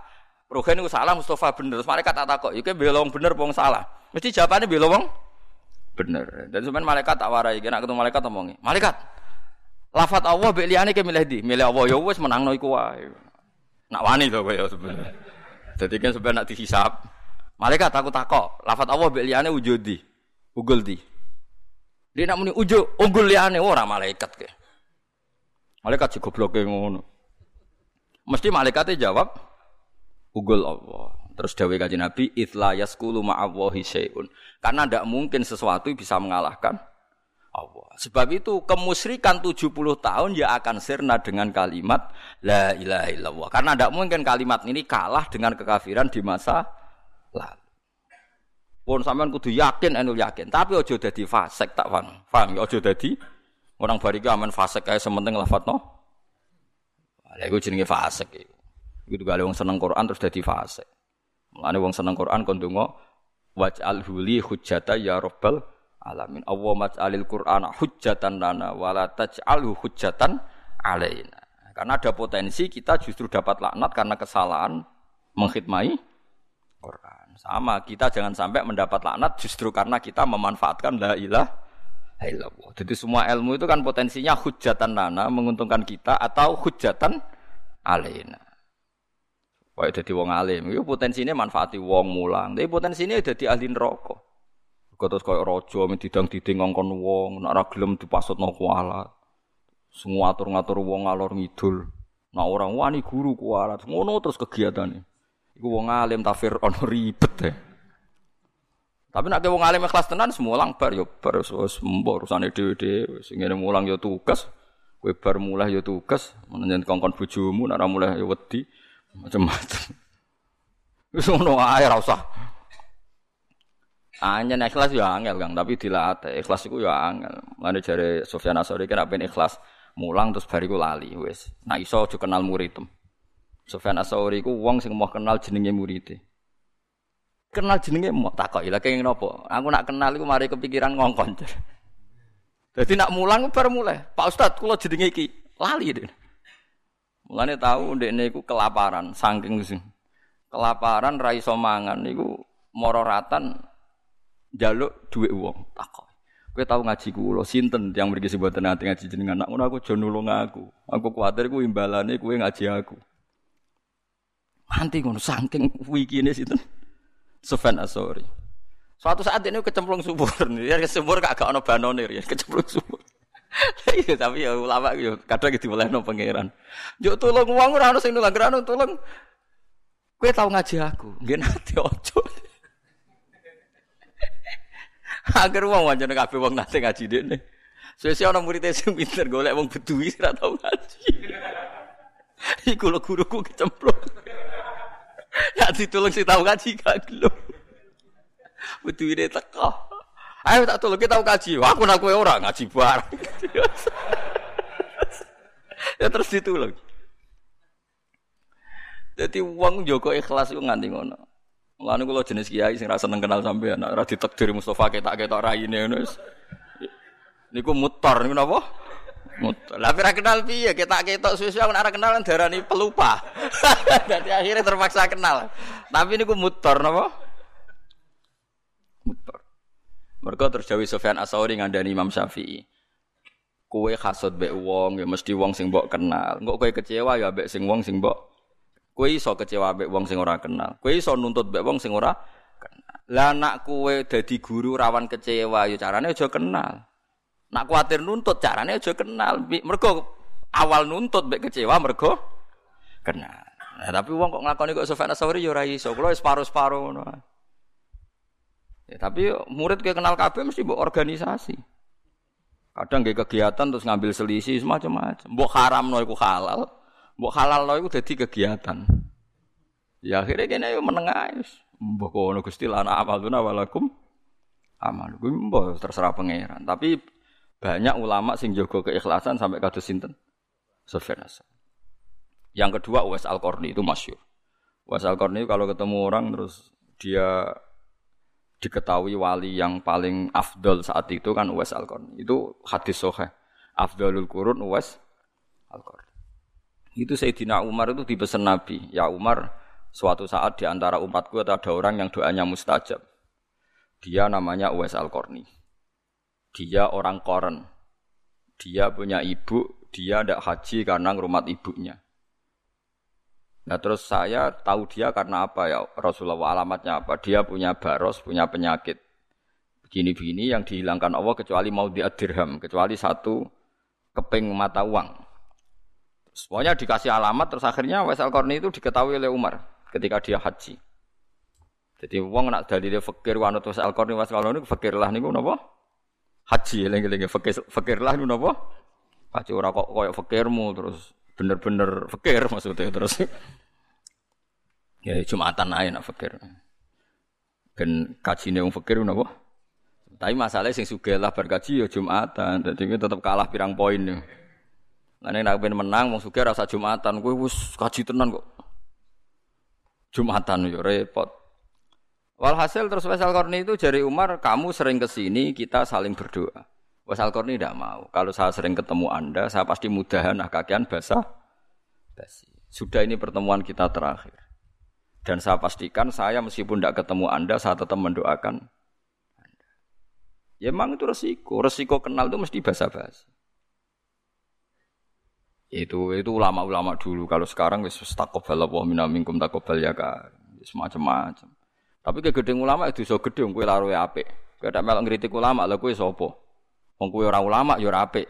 Ruhen itu salah, Mustafa bener. Terus malaikat tak takok, iki belong bener wong salah. Mesti jawabannya belong bener. Dan sebenarnya malaikat tak warai, kena ketemu malaikat omongi. Malaikat, lafat Allah mbek liyane ke milih di, milih Allah ya wis menangno iku wae. Nak wani to kowe sebenarnya. Dadi kan sebenarnya nak dihisab. Malaikat aku takok, lafat Allah mbek liyane wujudi. Ugul di. Dia nak muni ujo, unggul liyane ora malaikat ke. Malaikat sih gobloke ngono. Mesti malaikatnya jawab, ugul Allah. Terus dawe kaji Nabi, itla yaskulu ma'awahi syai'un. Karena tidak mungkin sesuatu bisa mengalahkan Allah. Sebab itu kemusyrikan 70 tahun ya akan sirna dengan kalimat La ilaha illallah. Karena tidak mungkin kalimat ini kalah dengan kekafiran di masa lalu. Pun sampean kudu yakin anu yakin, tapi ojo dadi fasik tak paham. Paham ojo dadi orang barika aman fasik kae sementing lafadzno. Lha iku jenenge fasik iku. Iku gale wong seneng Quran terus dadi fasik. Mulane wong seneng Quran kon donga waj'al huli hujjata ya rabbal alamin. Allah maj'alil Qur'ana hujjatan lana wala taj'alhu hujjatan alaina. Karena ada potensi kita justru dapat laknat karena kesalahan mengkhidmati Quran. Sama, kita jangan sampai mendapat laknat justru karena kita memanfaatkan la ilaha illallah. Jadi semua ilmu itu kan potensinya hujjatan lana menguntungkan kita atau hujjatan alaina. Kaya dadi wong alim, iku potensine manfaati wong mulang. Tapi potensine dadi ahli neraka. Kok terus kaya raja didang-diding ngongkon wong, nek ora gelem dipasutno kuala. Semua ngatur-ngatur wong ngalor ngidul. Nah orang wani guru kualat, ngono terus kegiatannya. Iku wong alim tafir ono ribet ya. Tapi nak wong alim ikhlas tenan semulang bar yo bar wis mbok urusane dhewe-dhewe sing ngene mulang yo tugas. Kowe bar mulai yo tugas, menjen kongkon bojomu nak mulai yo wedi macam-macam. Wis ngono ae ora usah. Anjen ikhlas yo angel Kang, tapi dilatih. Ikhlas iku yo angel. Mulane jare Sofyan Asori kan apen ikhlas mulang terus bariku lali wis. Nah iso aja kenal murid. Sofyan Asori ku wong sing mau kenal jenenge murid. Kenal jenenge mau takoki lha kenging napa? Aku nak kenal iku mari kepikiran ngongkon. Jadi nak mulang bar mulai. Pak Ustad kula jenenge iki lali deh. Mulane tahu ndekne iku kelaparan saking sing kelaparan ra iso mangan niku mororatan jaluk dhuwit wong takok. Kowe tau ngaji kula sinten yang mriki mboten nate ngaji jenengan. Nak ngono aku aja nulung aku. Aku kuwatir ku imbalane kowe ngaji aku. Manti ngono saking wikine sinten. Sufyan Asori. Suatu saat ini kecemplung subur nih, ya subur gak ono banone ya kecemplung subur. Iya tapi ya ulama yo kadang gitu boleh no pangeran. Yo tolong uang ora ono sing nulung tolong. Kowe tau ngaji aku, nggih nate ojo. Agar wong wancane kabeh wong nate ngaji dene. Sesi ana murid sing pinter golek wong bedui ora tau ngaji. Iku lho guruku kecemplung. Ya ditolong sing tau ngaji gak gelem. Beduine teko. Ayo tak tolong kita kaji. Wah, aku nak kowe ora ngaji bareng. ya terus ditolong. Jadi uang Joko ikhlas itu nganti ngono. Mulane kula jenis kiai sing rasa seneng kenal sampean, ora ditakdir Mustafa ketak-ketok raine ngono wis. Niku mutor niku napa? Mutor. Lah ora kenal piye ketak-ketok suwe-suwe ora kenal darani pelupa. Dadi akhirnya terpaksa kenal. Tapi niku mutor napa? Mutor. Mereka terus Jawi Sofyan Asauri ngandani Imam Syafi'i. Kue hasut be wong ya mesti wong sing mbok kenal. Engko kue kecewa ya be sing wong sing mbok Kue iso kecewa be wong sing ora kenal. Kue iso nuntut be wong sing ora kenal. Lah nak kue dadi guru rawan kecewa ya carane aja kenal. Nak kuatir nuntut carane aja kenal. Mergo awal nuntut be kecewa mergo kenal. Nah, tapi wong kok nglakoni kok Sofyan Asauri ya ora iso. Kulo paro-paro ngono. Ya, tapi murid kayak kenal kabeh mesti mbok organisasi. Kadang kayak kegiatan terus ngambil selisih semacam-macam. Mbok haram no iku halal. Mbok halal no iku dadi kegiatan. Ya akhirnya kene yo menengah wis. Mbok kono Gusti lana amaluna walakum amal. Kuwi mbok terserah pangeran. Tapi banyak ulama sing jaga keikhlasan sampai kados sinten? Sufyan Yang kedua Uwais Al-Qarni itu masyur. Uwais Al-Qarni kalau ketemu orang terus dia diketahui wali yang paling afdol saat itu kan Uwais Al-Qarni. Itu hadis sahih. Afdalul Qurun Uwais Al-Qarni. Itu Sayyidina Umar itu dipesan Nabi, "Ya Umar, suatu saat di antara umatku ada orang yang doanya mustajab. Dia namanya Uwais Al-Qarni. Dia orang koren. Dia punya ibu, dia tidak haji karena ngrumat ibunya. Nah terus saya tahu dia karena apa ya Rasulullah alamatnya apa? Dia punya baros, punya penyakit begini-begini yang dihilangkan Allah kecuali mau diadirham, kecuali satu keping mata uang. Semuanya dikasih alamat terus akhirnya Waisal Korni itu diketahui oleh Umar ketika dia haji. Jadi uang nak dari dia fakir wanut Waisal Korni Waisal Korni fakir lah nih napa? Haji lagi-lagi fakir fakir lah nih napa? Haji orang kok koyok fakirmu terus bener-bener fakir maksudnya terus ya jumatan aja nak fakir kan nih fakir napa tapi masalahnya sing suge lah berkaji ya jumatan kita tetap kalah pirang poin nih Nanti nak pengen menang, mau suge rasa jumatan, gue wus kaji tenan kok. Jumatan yo repot. Walhasil terus Wasal Korni itu jari Umar, kamu sering ke sini, kita saling berdoa. Wasal Korni tidak mau. Kalau saya sering ketemu Anda, saya pasti mudahan nah kakian basah. Basi. Sudah ini pertemuan kita terakhir. Dan saya pastikan saya meskipun tidak ketemu Anda, saya tetap mendoakan Anda. Ya memang itu resiko. Resiko kenal itu mesti basa-basi. Itu itu ulama-ulama dulu. Kalau sekarang wis takobal Allah minna minkum takobal ya kan. Semacam-macam. Tapi ke gedeng ulama itu so gedeng kue laruwe apik. Kue tak melok ngritik ulama lha kue sapa? Wong kowe ora ulama ya ora apik.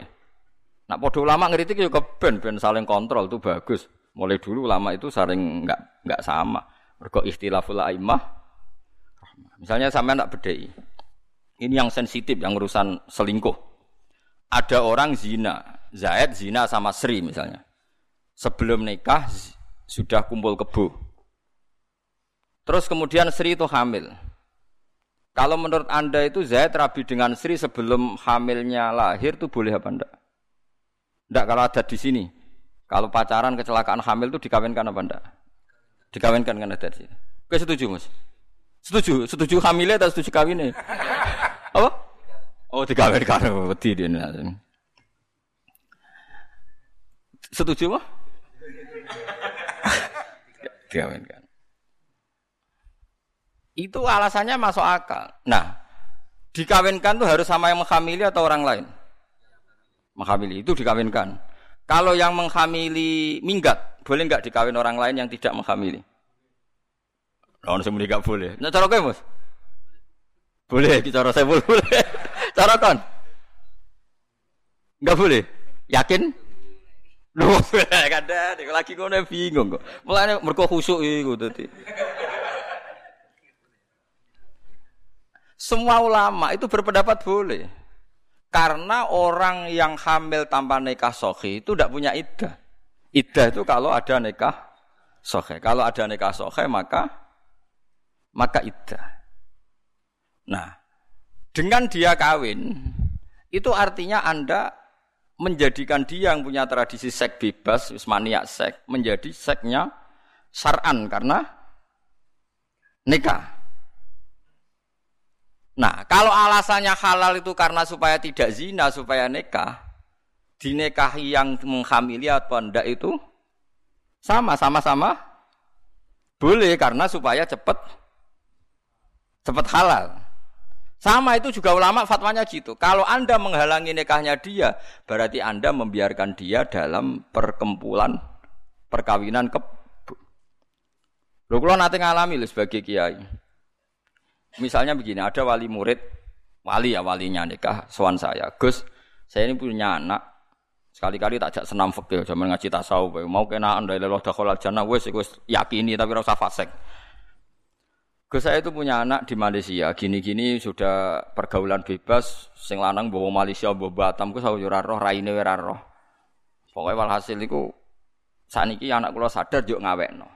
Nak podo ulama ngeritik ya keben ben saling kontrol itu bagus. Mulai dulu ulama itu saling nggak nggak sama. Mergo ikhtilaful aimah. Misalnya sampai anak bedai. Ini yang sensitif, yang urusan selingkuh. Ada orang zina, Zaid zina sama Sri misalnya. Sebelum nikah sudah kumpul kebu. Terus kemudian Sri itu hamil. Kalau menurut Anda itu Zaid rabi dengan Sri sebelum hamilnya lahir itu boleh apa enggak? Enggak kalau ada di sini. Kalau pacaran kecelakaan hamil itu dikawinkan apa enggak? Dikawinkan kan ada di sini. Oke setuju mas? Setuju? Setuju hamilnya atau setuju kawinnya? apa? Oh dikawinkan. Wedi dia. Setuju mah? Dikawinkan. Itu alasannya masuk akal. Nah, dikawinkan tuh harus sama yang menghamili atau orang lain? Menghamili itu dikawinkan. Kalau yang menghamili minggat, boleh nggak dikawin orang lain yang tidak menghamili? Nah, orang semua nggak boleh. Nah, cara kamu, Boleh, cara saya boleh. cara kan? Nggak boleh. Yakin? Loh, kada, lagi ngono bingung kok. Mulane mergo khusuk iku dadi. Semua ulama itu berpendapat boleh. Karena orang yang hamil tanpa nikah sohi itu tidak punya iddah. Iddah itu kalau ada nikah sohi. Kalau ada nikah sohi maka maka iddah. Nah, dengan dia kawin itu artinya anda menjadikan dia yang punya tradisi seks bebas, maniak seks, menjadi seksnya saran karena nikah. Nah, kalau alasannya halal itu karena supaya tidak zina, supaya nikah, dinikahi yang menghamili atau enggak itu sama, sama-sama boleh karena supaya cepat cepat halal. Sama itu juga ulama fatwanya gitu. Kalau Anda menghalangi nikahnya dia, berarti Anda membiarkan dia dalam perkempulan perkawinan ke Lho kula nate ngalami lho sebagai kiai. Misalnya begini, ada wali murid, wali ya walinya nikah, soan saya, Gus, saya ini punya anak, sekali-kali tak jak senam fikih, zaman ngaji tasawuf, mau kena anda leloh dakhalal jannah, wes wes yakini tapi rasa fasek. Gus saya itu punya anak di Malaysia, gini-gini sudah pergaulan bebas, sing lanang bawa Malaysia, bawa Batam, gue saya roh, raine roh. Pokoknya walhasil itu, ini anak kula sadar juk ngawek no.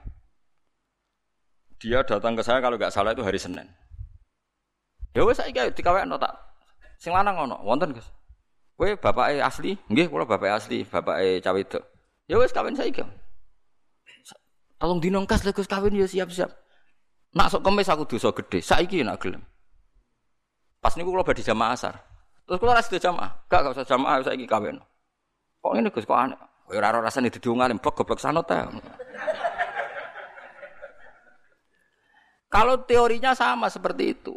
Dia datang ke saya kalau nggak salah itu hari Senin. Ya wis saiki dikawekno tak sing lanang ngono, wonten Gus. Kowe bapake asli? Nggih, kula bapake asli, bapake cawe itu. Ya wis kawin saiki. Tolong dinongkas lek Gus kawin ya siap-siap. Nak sok kemis aku dosa gede, saiki nak gelem. Pas niku kula badhe jamaah asar. Terus kula ra sida jamaah. Gak gak usah jamaah saiki kawin. Kok ngene Gus kok aneh. Kowe ora ora rasane dadi wong alim, goblok ta. Kalau teorinya sama seperti itu.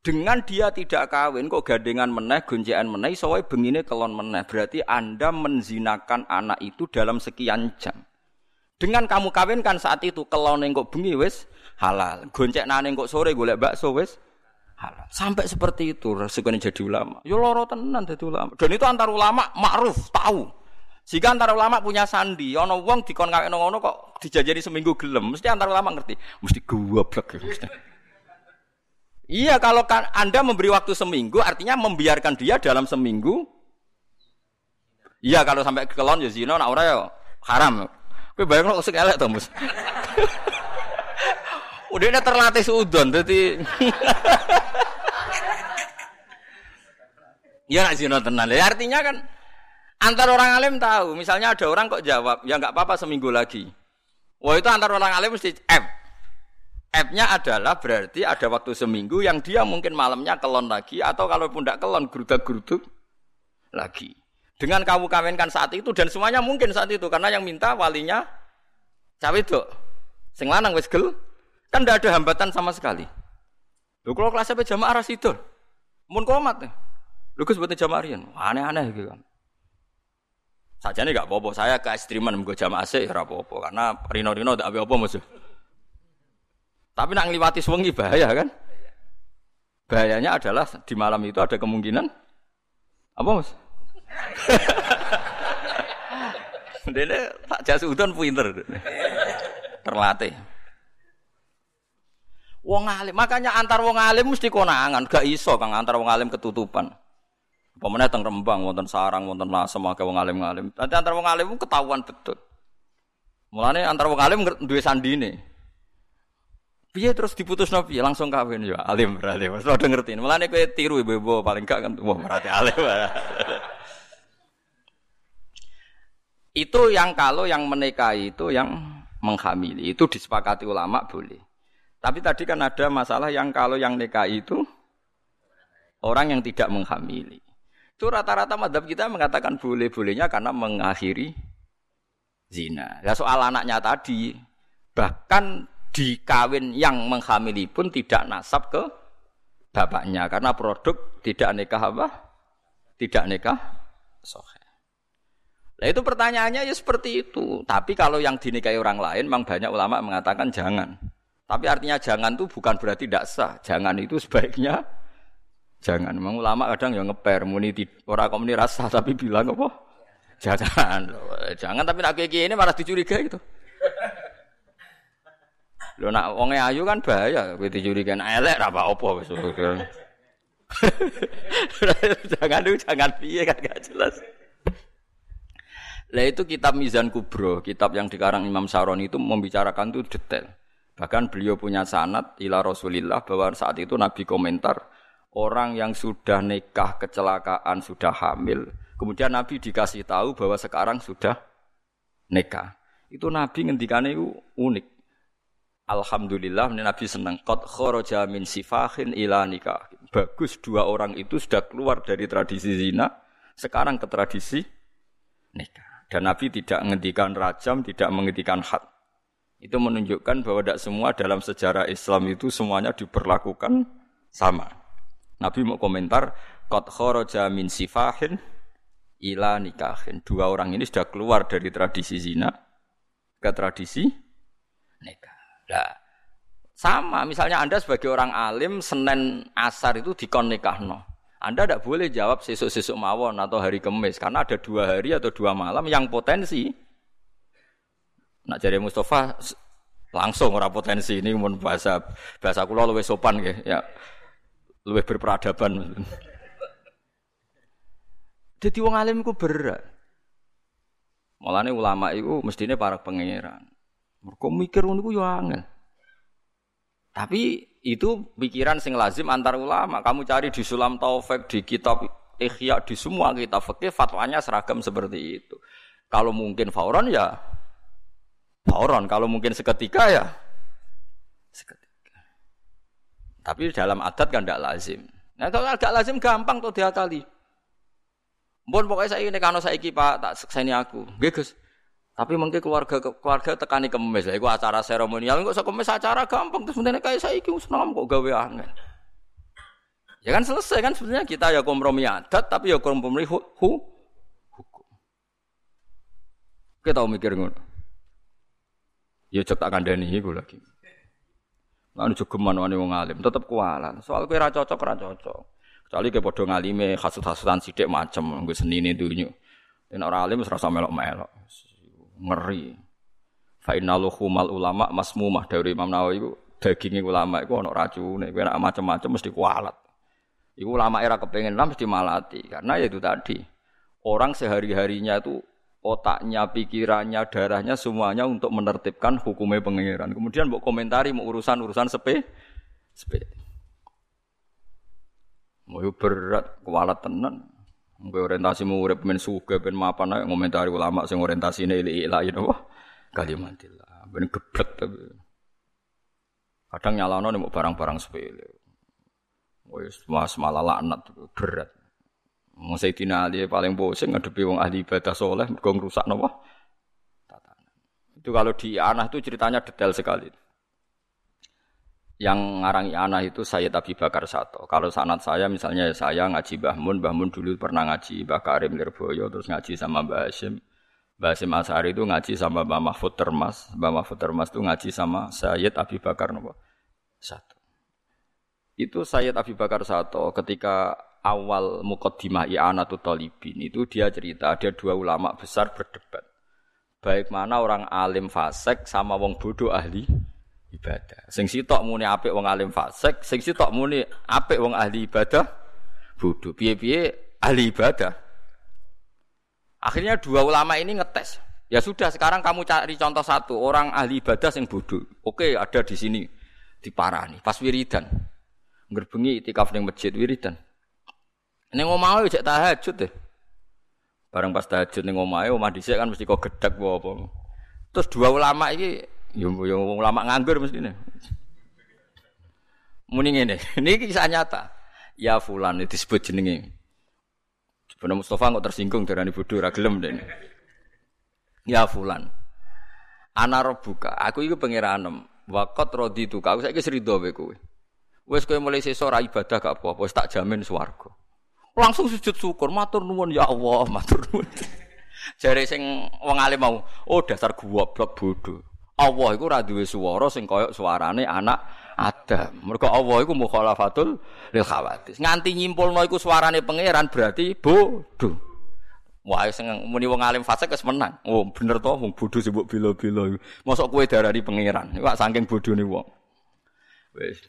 Dengan dia tidak kawin kok gandengan meneh, gonjekan meneh, soalnya bengine kelon meneh. Berarti Anda menzinakan anak itu dalam sekian jam. Dengan kamu kawinkan saat itu kelon kok bengi wis halal. Goncek nane kok sore golek bakso wis halal. Sampai seperti itu resikonya jadi ulama. Yo loro tenan jadi ulama. Dan itu antar ulama ma'ruf, tahu. Jika antar ulama punya sandi, ono wong dikon kawin ngono kok dijajari seminggu gelem, mesti antar ulama ngerti, mesti goblok. Mesti. Iya, kalau kan Anda memberi waktu seminggu, artinya membiarkan dia dalam seminggu. Iya, kalau sampai kelon ya zina, nak ora ya haram. Bayang kok elek to. Udah ini terlatih seudon, jadi Ya nak zina tenan. Ya, artinya kan antar orang alim tahu, misalnya ada orang kok jawab, ya nggak apa-apa seminggu lagi. Wah itu antar orang alim mesti F. F-nya adalah berarti ada waktu seminggu yang dia mungkin malamnya kelon lagi atau kalaupun tidak kelon gerudak-geruduk lagi. Dengan kamu kawinkan saat itu dan semuanya mungkin saat itu karena yang minta walinya cawe itu. Sing lanang wis gel kan tidak ada hambatan sama sekali. Lho kalau kelasnya pe jamaah ras itu. Mun komat. Lho Gus buat jamaah rian. Aneh-aneh gitu kan. Saja nih gak apa-apa. Saya ke ekstriman gue jamaah sih, apa-apa. Karena rino-rino tidak apa-apa musuh. Tapi nak ngliwati sewengi bahaya kan? Bahayanya adalah di malam itu ada kemungkinan apa mas? Dene Pak Jasudon pinter. Terlatih. Wong alim, makanya antar wong alim mesti konangan, gak iso kang antar wong alim ketutupan. Pemenang teng Rembang, wonten Sarang, wonten Lasem, akeh wong alim-alim. Nanti antar wong alim ketahuan betul. Mulane antar wong alim duwe sandine. Piye terus diputus nabi langsung kawin ya alim berarti. Mas udah ngerti. Mulane kowe tiru ibu-ibu paling gak kan wah berarti alim. itu yang kalau yang menikahi itu yang menghamili itu disepakati ulama boleh. Tapi tadi kan ada masalah yang kalau yang nikahi itu orang yang tidak menghamili. Itu rata-rata madhab kita mengatakan boleh-bolehnya karena mengakhiri zina. Ya soal anaknya tadi, bahkan di kawin yang menghamili pun tidak nasab ke bapaknya karena produk tidak nikah apa? Tidak nikah sohe. Nah itu pertanyaannya ya seperti itu. Tapi kalau yang dinikahi orang lain, memang banyak ulama mengatakan jangan. Tapi artinya jangan itu bukan berarti tidak sah. Jangan itu sebaiknya jangan. Memang ulama kadang yang ngeper muni orang kok muni rasa tapi bilang apa? Jangan. Jangan tapi nak kayak ini malah dicurigai itu. Lo nak wonge ayu kan bahaya, kowe dicurigai nak elek ra apa-apa wis. jangan dulu jangan piye kan gak jelas. Lah itu kitab Mizan Kubro, kitab yang dikarang Imam Saroni itu membicarakan itu detail. Bahkan beliau punya sanat ila Rasulillah bahwa saat itu Nabi komentar orang yang sudah nikah kecelakaan sudah hamil, kemudian Nabi dikasih tahu bahwa sekarang sudah nikah. Itu Nabi ngendikane itu unik. Alhamdulillah Nabi senang. Qad kharaja min sifahin ila nikah. Bagus dua orang itu sudah keluar dari tradisi zina, sekarang ke tradisi nikah. Dan Nabi tidak menghentikan rajam, tidak menghentikan had. Itu menunjukkan bahwa tidak semua dalam sejarah Islam itu semuanya diperlakukan sama. Nabi mau komentar, Qad kharaja min sifahin ila nikahin. Dua orang ini sudah keluar dari tradisi zina ke tradisi nikah. Nah, sama, misalnya Anda sebagai orang alim, Senin Asar itu dikon nikahno. Anda tidak boleh jawab sesuk-sesuk mawon atau hari kemis, karena ada dua hari atau dua malam yang potensi Nak jari Mustafa langsung ora potensi ini mun bahasa bahasa kula luwih sopan nggih ya. Luwih berperadaban. Jadi wong alim iku berat. Mulane ulama iku mestine para pangeran. Mergo mikir ngono iku angel. Tapi itu pikiran sing lazim antar ulama. Kamu cari di Sulam Taufik, di kitab Ikhya, di semua kitab fikih fatwanya seragam seperti itu. Kalau mungkin fauron ya Fauron kalau mungkin seketika ya seketika. Tapi dalam adat kan tidak lazim. Nah kalau agak lazim gampang tuh diakali. Mohon pokoknya saya ini karena saya pak tak sekseni aku, Gus. Tapi mungkin keluarga keluarga tekani kemes lah. Iku acara seremonial, kok kemes acara gampang terus sebenarnya kayak saya iki senang kok gawe angin. Ya kan selesai kan sebenarnya kita ya kompromi adat tapi ya kompromi hu, hu hukum. Kita tahu mikir ngono. Ya cek tak kandani iku lagi. Lan jogeman wani wong alim, tetep kualan. Soal kowe ra cocok ra cocok. Kecuali ke padha ngalime hasud-hasudan sithik macem nggo senine dunyo. Yen ora alim wis rasa melok-melok. Ngeri. Fa innaluhumal ulama masmumah dari Imam Nawawi iku dagingnya ulama iku ana racune. Kowe nek macem-macem mesti kualat. Iku ulama era kepengen lah mesti malati karena ya itu tadi. Orang sehari-harinya itu otaknya, pikirannya, darahnya semuanya untuk menertibkan hukumnya pengiran. Kemudian mau komentari mau urusan-urusan sepe, sepe. Mau berat, kualat tenan. Orientasi mau urip men suge ben mapan ae ngomentari ulama sing orientasine ilahi napa? Kalimatillah. Ben geblek tapi. Kadang nyalano mau barang-barang sepele. Wis mas malah laknat berat. Wong Sayyidina Ali paling pusing ngadepi wong ahli ibadah soleh mergo ngrusak napa? Tatanan. Itu kalau di Anah itu ceritanya detail sekali. Yang ngarang Anah itu saya Abi Bakar Sato. Kalau sanat saya misalnya saya ngaji Mbah Mun, Mbah Mun dulu pernah ngaji Mbah Karim Lirboyo, terus ngaji sama Mbah Hashim. Mbah Hashim Asari itu ngaji sama Mbah Mahfud Termas. Mbah Mahfud Termas itu ngaji sama Sayyid Abi Bakar Sato. Itu Sayyid Abi Bakar Sato ketika awal mukaddimah i'anatul talibin itu dia cerita ada dua ulama besar berdebat. Baik mana orang alim fasik sama wong bodoh ahli ibadah. Sing sitok muni apik wong alim fasik, sing sitok muni apik wong ahli ibadah bodoh. Piye-piye ahli ibadah. Akhirnya dua ulama ini ngetes. Ya sudah sekarang kamu cari contoh satu orang ahli ibadah yang bodoh. Oke ada di sini di nih pas wiridan. Ngerbengi itikaf ning masjid wiridan. Ning omahe cek tahajud deh. Bareng pas tahajud ning omahe omah dhisik kan mesti kok gedek apa. Terus dua ulama ini yo yo ulama nganggur mestine. Muni ngene, ini kisah nyata. Ya fulan disebut jenenge. Sebenarnya Mustafa kok tersinggung dari bodoh ra gelem dene. Ya fulan. Ana buka, aku itu pengiranem. Wakot rodi tu kau saya serido be kowe. Wes kowe mulai sesuk ibadah gak apa-apa, wis tak jamin swarga. Langsung sujud syukur, matur nuwun ya Allah, matur nuwun. Jare sing wong alim mau, oh dasar goblok bodoh. Allah iku ora duwe swara sing kaya suarane anak Adam. Mergo Allah iku mukhalafatul lil khawatis. Nganti nyimpulno iku suarane pangeran berarti bodoh. Wah, sing muni wong alim fasik wis menang. Oh, bener to wong bodoh sing mbok bela-bela. Mosok kowe darani pangeran. Iku saking bodhone wong. Wis.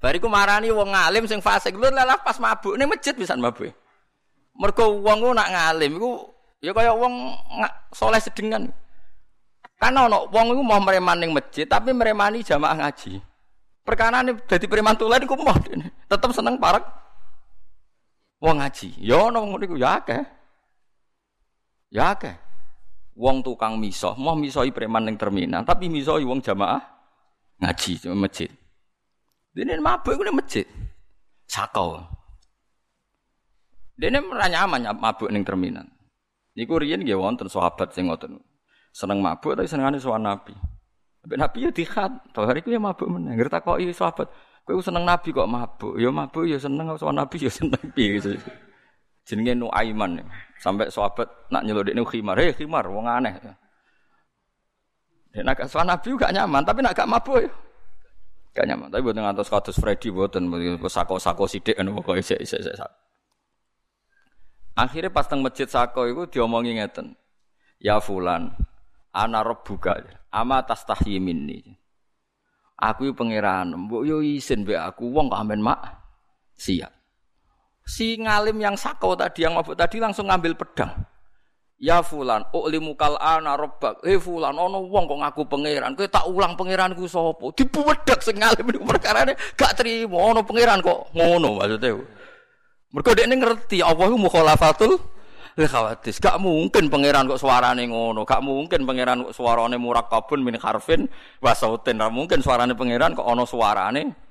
Bariku marani wong alim sing fasik. Lho lah pas mabuk ning masjid bisa mabuk. Mergo wong ku nak ngalim iku ya kaya wong soleh sedengan. Karena ono wong iku mau mereman ning masjid tapi meremani jamaah ngaji. Perkara ini jadi preman tulen iku mau tetep seneng parek wong ngaji. Ya ono ngono iku ya akeh. Ya. Wong tukang miso, mau misoi preman ning terminal, tapi misoi wong jamaah ngaji di masjid. Dene mabuk iku masjid. Sakau. Dene ora nyaman mabuk ning terminal. Niku riyen nggih wonten sahabat sing ngoten seneng mabuk tapi senengane sowan Nabi. Tapi Nabi ya dikhat, to hari ku ya mabuk meneh. Ngerti kok iya sahabat, kowe seneng Nabi kok mabuk. Ya mabuk ya seneng sowan Nabi ya seneng piye gitu. Jenenge Nuaiman. Sampai sahabat nak nyelodekne khimar, "Hei khimar, wong aneh." Nek nak sowan Nabi gak nyaman, tapi nak gak mabuk ya. Gak nyaman. Tapi buatan ngantos kados Freddy buatan sako-sako sidik kan pokoke isik-isik. Akhirnya pas teng masjid sako itu diomongi ngeten. Ya fulan, ana rabbuka ama tastahyi minni aku pangeran mbok yo isin mbek aku wong kok amen mak siap si ngalim yang sakau tadi yang mabuk tadi langsung ngambil pedang Ya fulan, uklimu kal ana rabbak. Eh fulan, ana wong kok ngaku pangeran. Kowe tak ulang pangeranku sapa? Dibuwedak sing ngalim niku perkarane gak trimo. Ana pangeran kok ngono maksudnya. Mergo dekne ngerti Allah mukhalafatul khawatis. Gak mungkin pangeran kok suarane ngono. Gak mungkin pangeran kok suarane murakkabun min harfin wa sautin. Gak mungkin suarane pangeran kok ono suarane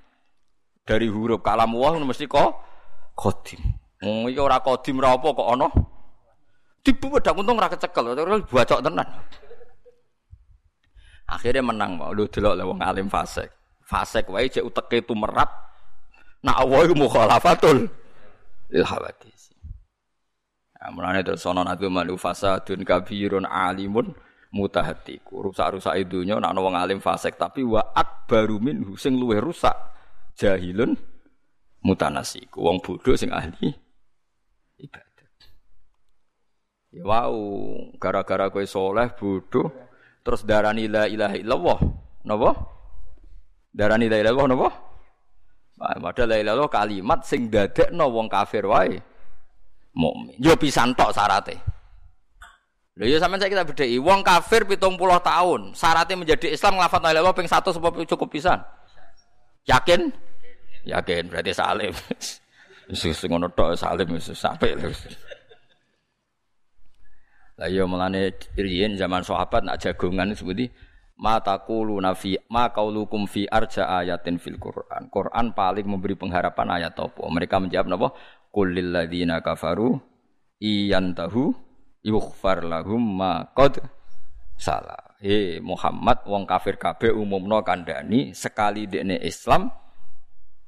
dari huruf kalam wah mesti kok kodim. Wong iki ora kodim ora apa kok ono dibuwedak untung ora kecekel, bacok tenan. Akhirnya menang mau lu wong alim fasik. Fasik wae cek uteke tumerat. Nak Allah iku mukhalafatul lil. Mulane terus ana nabi malu fasadun kabirun alimun mutahatiku. Rusak-rusak idunya nek ana wong alim fasik tapi wa akbaru minhu sing luwih rusak jahilun mutanasiku. Wong bodoh sing ahli ibadah. Ya wow, gara-gara kowe soleh bodoh terus darani la ilaha illallah. Napa? Darani la ilaha illallah napa? Padahal la ilaha kalimat sing dadekno wong kafir wae mukmin. Yo pisan tok syarate. Lho ya sampean saya kita bedheki wong kafir 70 tahun, syaratnya menjadi Islam nglafat la ilaha ping 1 sebab cukup pisan. Yakin? Yakin berarti salim. Wis ngono tok salim wis sampe Lah yo melane riyen zaman sahabat nak jagongan seperti mata kulu nafi ma kaulukum fi arja ayatin fil Quran. Quran paling memberi pengharapan ayat apa? Mereka menjawab napa? Qul lil ladzina kafaru iyantahu yughfar lahum ma qad salah. He Muhammad wong kafir kabeh umumno kandhani sekali dekne Islam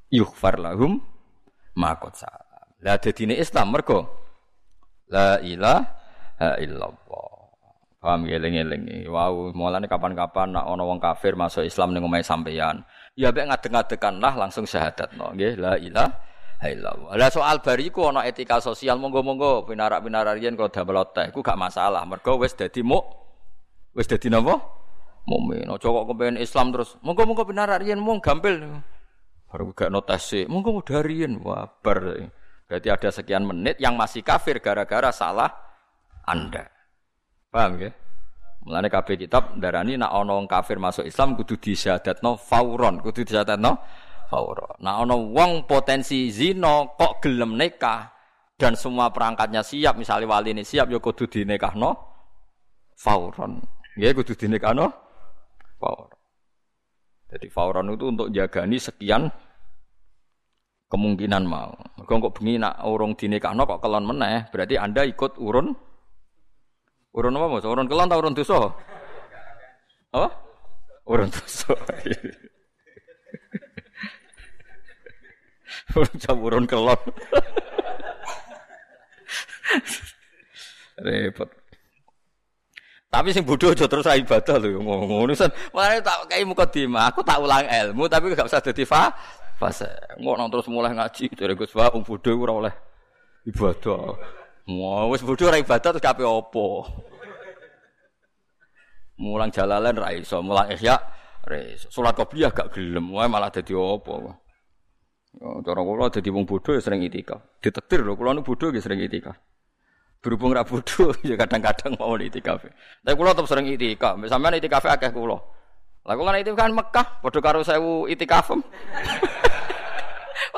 yughfar lahum ma qad salah. Lah dadine Islam mergo la ilaha illallah. Paham eling-eling. Wow, mulane kapan-kapan nak ana wong kafir masuk Islam ning omahe sampeyan, ya mek ngadeg-ngadegan lah langsung syahadat no. Nggih, la ilaha illallah. Lah soal bariku ana etika sosial monggo-monggo pinarak-pinarak riyen kalau damel teh iku gak masalah. Mergo wis dadi mu wis dadi napa? Mukmin. Aja kok Islam terus. Monggo-monggo pinarak riyen mung gampil. Baru gak notasi. Monggo dariyen wah bar. Berarti ada sekian menit yang masih kafir gara-gara salah Anda. Paham ya? Mulane kabeh kitab darani nak ana kafir masuk Islam kudu disyahadatno fauron, kudu disyahadatno fauron. Nah ana wong potensi zina kok gelem nikah dan semua perangkatnya siap, misalnya wali ini siap ya kudu dinikahno fauron. Ya kudu dinikahno fauron. Jadi fauron itu untuk jagani sekian kemungkinan mau. Mergo kok bengi nak urung dinikahno kok kelon meneh, berarti Anda ikut urun Urun apa mas? Urun kelon atau urun dosa? Apa? Urun dosa. urun jam urun kelon. Repot. Tapi sing bodoh aja terus ibadah lho ngono sen. Makane tak kei muka dima, aku tak ulang ilmu tapi gak usah dadi fa fase. Ngono terus mulai ngaji dari Gus Wah wong bodoh ora oleh ibadah. Wah, wis bodho ora ibadah terus kape opo? Mulang jalalan ra iso, mulang ihya ra iso. Salat qobliyah gak gelem, wae malah dadi opo. Ya, cara kula dadi wong bodho ya sering itikaf. Ditetir lho, kula nu bodho ya sering itikaf. Berhubung ra bodho ya kadang-kadang mau itikaf. Tapi kula tetep sering itikaf. Sampeyan itikaf akeh kula. Lah kula kan itikaf kan Mekah, padha karo 1000 itikaf.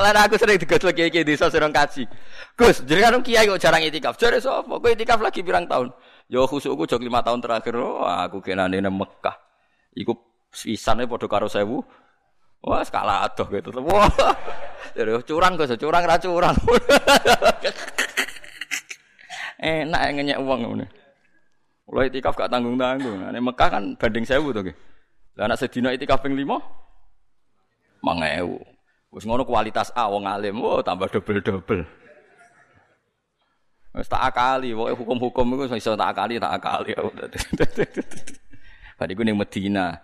Malah aku sering digotlek kiai desa sering kaji. Gus, jadi kan kiai kok jarang itikaf. Jare sapa? Kowe itikaf lagi pirang tahun? Yo khusukku jog lima tahun terakhir. Oh, aku kenane nang Mekah. Iku sisane padha karo sewu. Wah, skala adoh gitu. Wah. Jadi curang Gus, curang ra curang. Enak ngenyek uang ngene. Mulai itikaf gak tanggung-tanggung. Nek Mekah kan banding sewu nggih. Lah anak sedina itikaf ping 5 mangewu. Wis ngono kualitas A wong alim, oh tambah double-double. Wis tak akali, pokoke hukum-hukum iku iso tak akali, tak akali. Pada iku ning Medina.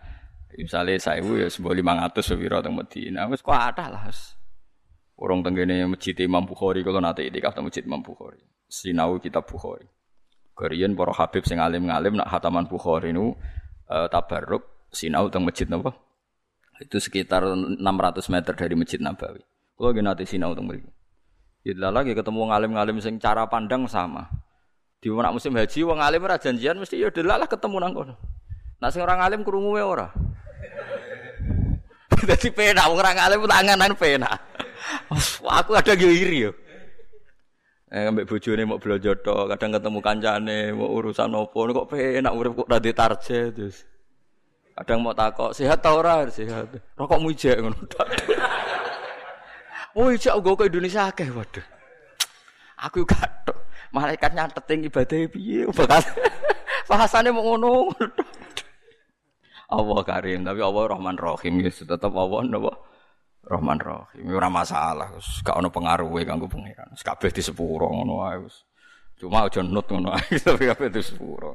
Misale 1000 ya 1500 sepiro teng Medina. Wis kok ada lah. Orang tenggene masjid Imam Bukhari kalau nanti itikaf teng masjid Imam Bukhari. Sinau kitab Bukhari. Karian para habib sing alim-alim nak hataman Bukhari nu uh, tabarruk sinau teng masjid napa? Itu sekitar 600 meter dari Masjid Nabawi. Kalau gini nanti sinau teng mriku. Ya lagi ketemu ngalim-ngalim sing cara pandang sama. Di mana musim haji wong alim ora janjian mesti ya delalah ketemu nang kono. Nah sing orang alim krungu ora. Dadi pena wong ora alim tanganan pena. Aku ada iri yo. Eh ambek bojone mau belanja tok, kadang ketemu kancane, mau urusan opo kok penak urip kok ora target terus. Kadang mau takok, sehat ta ora? Sehat. Rokokmu ijek ngono. Oh ijek gue ke Indonesia akeh waduh. Aku gak Malaikat nyatet ibadah piye bakal bahasane mau ngono. Allah Karim, tapi Allah Rahman Rahim ya tetap Allah napa Rahman Rahim. Ora masalah, gak ono pengaruhe kanggo pangeran. Kabeh di sepuro ngono wae Cuma aja nut ngono ae, tapi kabeh di sepuro.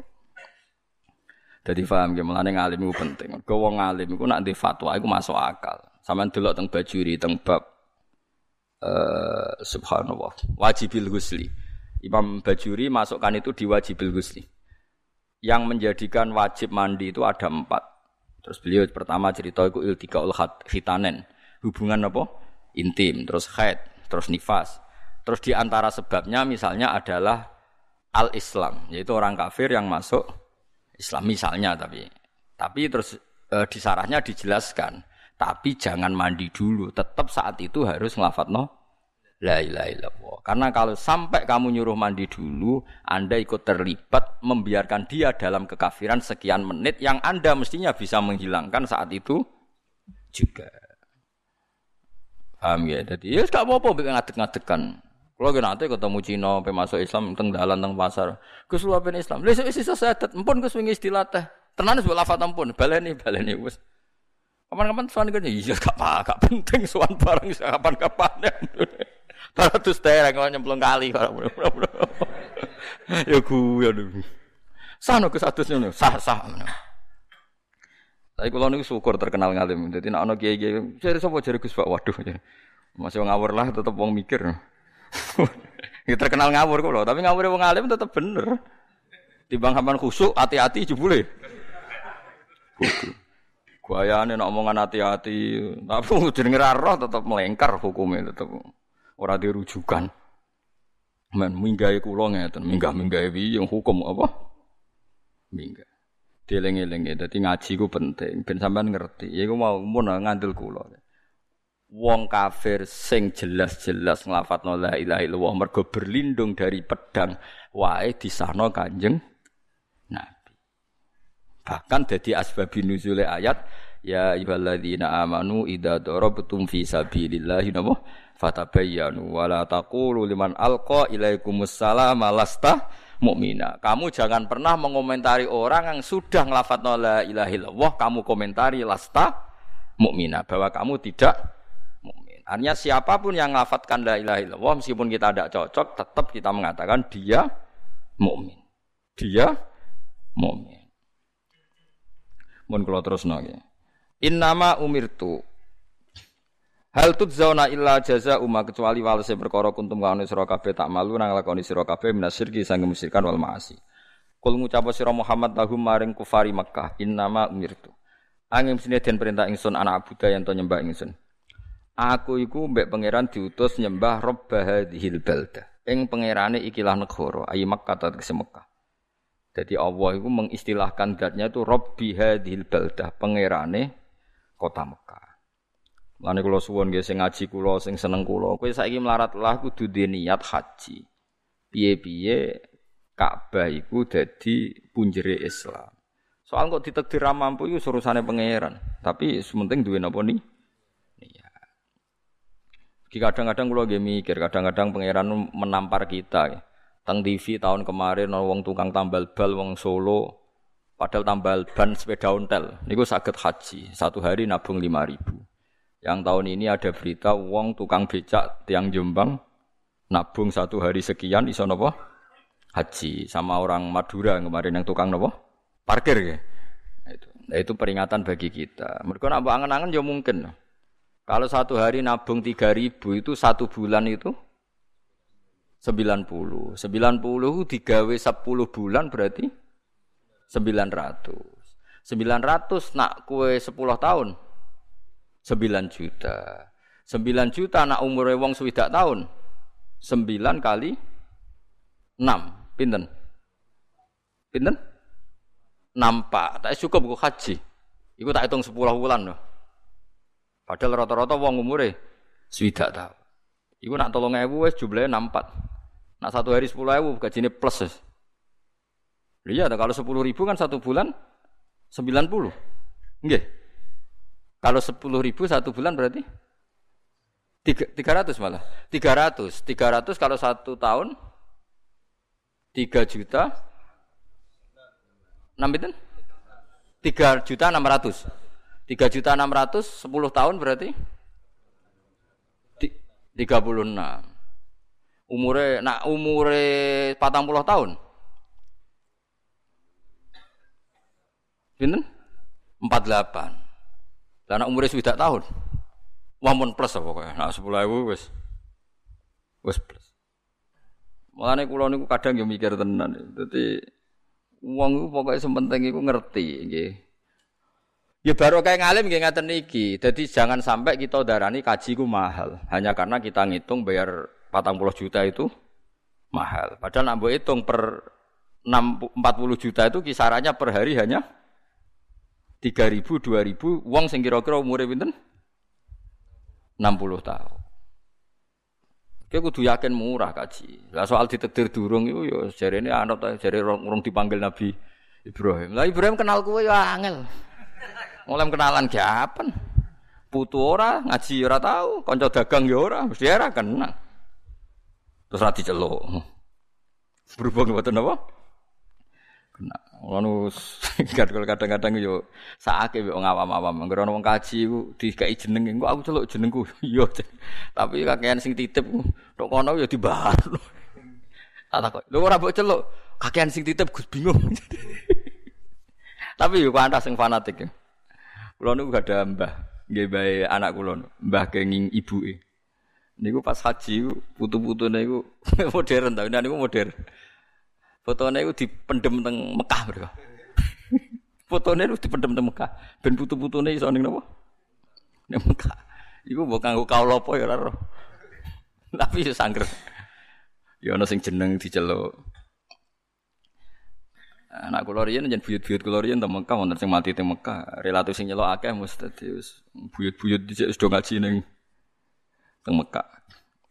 Jadi paham ya, melane ngalim itu penting. Kau wong ngalim itu nak di fatwa itu masuk akal. Sama delok teng bajuri teng bab uh, subhanallah wajibil husli. Imam Bajuri masukkan itu di wajibil husli. Yang menjadikan wajib mandi itu ada empat. Terus beliau pertama cerita itu iltikaul hitanen. Hubungan apa? Intim, terus haid, terus nifas. Terus di antara sebabnya misalnya adalah al-Islam, yaitu orang kafir yang masuk Islam misalnya tapi tapi terus e, di sarahnya dijelaskan tapi jangan mandi dulu tetap saat itu harus no la ilaha illallah karena kalau sampai kamu nyuruh mandi dulu anda ikut terlibat membiarkan dia dalam kekafiran sekian menit yang anda mestinya bisa menghilangkan saat itu juga paham ya jadi ya gak apa-apa ngadek-ngadekan kalau nanti ketemu Cina, masuk Islam, teng dalan, teng pasar, Gus lu Islam. Lalu isi sesadat, empun Gus wingi istilah teh. Tenan wis lafat empun, baleni, baleni wis. Kapan-kapan suan kan iya gak apa, gak penting suan bareng kapan-kapan. Taratus tereng kalau nyemplung kali Ya gue aduh. Sano ke satu sini, sah sah. Tapi kalau nih syukur terkenal ngalim. Jadi nak ono kiai jadi siapa jadi Gus Pak, waduh. Masih ngawur lah tetep wong mikir. ya terkenal ngawur kok tapi ngawur wong alim tetep bener. Timbang sampean khusuk hati-hati jebule. Guayane nek omongan hati-hati, tapi jenenge roh tetep melengkar hukumnya tetep ora dirujukan. Men minggahe kula ngeten, minggah-minggahe yang hukum apa? Minggah. Dieling-eling dadi ngaji ku penting ben sampean ngerti. Ya iku mau mun ngandel kula. Wong kafir sing jelas-jelas nglafatno la ilaha illallah mergo berlindung dari pedang wae disano Kanjeng Nabi. Bahkan dadi asbabun nuzule ayat ya ayyuhalladzina amanu idza darabtum fi sabilillahi napa fatabayyanu wala taqulu liman alqa ilaikumussalam lasta mukmina. Kamu jangan pernah mengomentari orang yang sudah ngelafat la ilaha illallah, kamu komentari lasta mukmina bahwa kamu tidak mukmin. Artinya siapa pun yang ngelafatkan la ilaha illallah meskipun kita tidak cocok, tetap kita mengatakan dia mukmin. Dia mukmin. Mun kula terus nggih. Innama umirtu Hal zauna illa jaza umma kecuali walese perkara kuntum kaune sira kabeh tak malu nang lakoni sira kabeh minasirki sang musyrikan wal maasi. Kul ngucap sira Muhammad lahum maring kufari Makkah innama umirtu. Angin sini den perintah ingsun anak abuda yang to nyembah ingsun. Aku iku mbek pangeran diutus nyembah Rabb hadhil balda. Ing pangerane ikilah negara ayi Makkah ta Mekah. Jadi Allah itu mengistilahkan zatnya itu Rabbi hadhil balda, pangerane kota Mekah. Lane kula suwon nggih sing ngaji kula sing seneng kula, kowe saiki melarat lah kudu niat haji. Piye-piye Ka'bah iku dadi punjere Islam. Soal kok ditakdir mampu iku urusane pangeran, tapi sementing duwe napa nih? Iya. Kadang-kadang kula nggih mikir, kadang-kadang pangeran menampar kita. Ya. Teng TV tahun kemarin wong tukang tambal bal wong Solo padahal tambal ban sepeda ontel niku sakit haji satu hari nabung lima ribu yang tahun ini ada berita wong tukang becak tiang Jombang nabung satu hari sekian iso nopo haji sama orang Madura kemarin yang tukang nopo parkir ya. Itu. Nah, itu peringatan bagi kita. Mereka nak angen-angen ya mungkin. Kalau satu hari nabung tiga ribu itu satu bulan itu sembilan puluh sembilan puluh digawe sepuluh bulan berarti sembilan ratus sembilan ratus nak kue sepuluh tahun 9 juta. 9 juta anak umur wong swidak tahun. 9 kali 6. Pinten? Pinten? Nampak. Tak cukup kok haji. Iku tak hitung 10 bulan loh. Padahal rata-rata wong umure swidak tahun. Iku nak tolong ewu wes jumlahnya nampak. Nak satu hari sepuluh ewu gajine plus. Iya, kalau sepuluh ribu kan satu bulan sembilan puluh. Enggak. Kalau sepuluh ribu satu bulan berarti tiga ratus malah. Tiga ratus. Tiga ratus kalau satu tahun tiga juta enam itu? Tiga juta enam ratus. Tiga juta enam ratus sepuluh tahun berarti tiga puluh enam. Umure nak umure patang puluh tahun. Pinten? Empat delapan. Lah anak umure swidak tahun. Wamun plus apa kaya. Nah 10.000 wis wis plus. Mulane kula niku kadang yo mikir tenan. Dadi wong iku pokoke sementing iku ngerti nggih. Ya baru kayak ngalim nggih ngaten iki. Jadi jangan sampai kita darani kaji ku mahal hanya karena kita ngitung bayar 40 juta itu mahal. Padahal nak hitung per 40 juta itu kisarannya per hari hanya tiga ribu, dua ribu, uang sing kira-kira umurnya pinten? 60 tahun. Oke, kudu yakin murah kaji. Lah soal ditekdir durung itu ya jari ini anut jari orang dipanggil Nabi Ibrahim. Lah Ibrahim kenal kue ya angel. Mulai kenalan kiapan. Putu ora, ngaji ora tahu, konco dagang ya ora, mesti ora kenal. Terus ra diceluk. Berhubung mboten apa? Kena. Ngono kadang-kadang yo sakake wong awam-awam. Anggere wong kaji ku dikai jeneng engko aku celuk jenengku. Iya. Tapi kakean sing titip tok kono yo dibahas. Tak takok. Lho ora mbok celuk. Kakean sing titip Gus bingung. Tapi yo pantas sing fanatik. Kulo niku gak ada mbah. Nggih bae anak kula, mbah kenging ibuke. Niku pas haji putu-putune iku modern ta, niku modern. Fotone iku dipendem teng Mekah mereka. Fotone iku dipendem teng Mekah. Ben putu-putune iso ning napa? Ning Mekah. Iku mbok kanggo kaula apa ya ora. Tapi yo sangger. Ya ana sing jeneng diceluk. Anak kula riyen yen buyut-buyut kula riyen teng Mekah wonten sing mati teng Mekah. Relatif sing nyelok akeh mesti dadi buyut-buyut dhisik wis ngaji ning teng Mekah.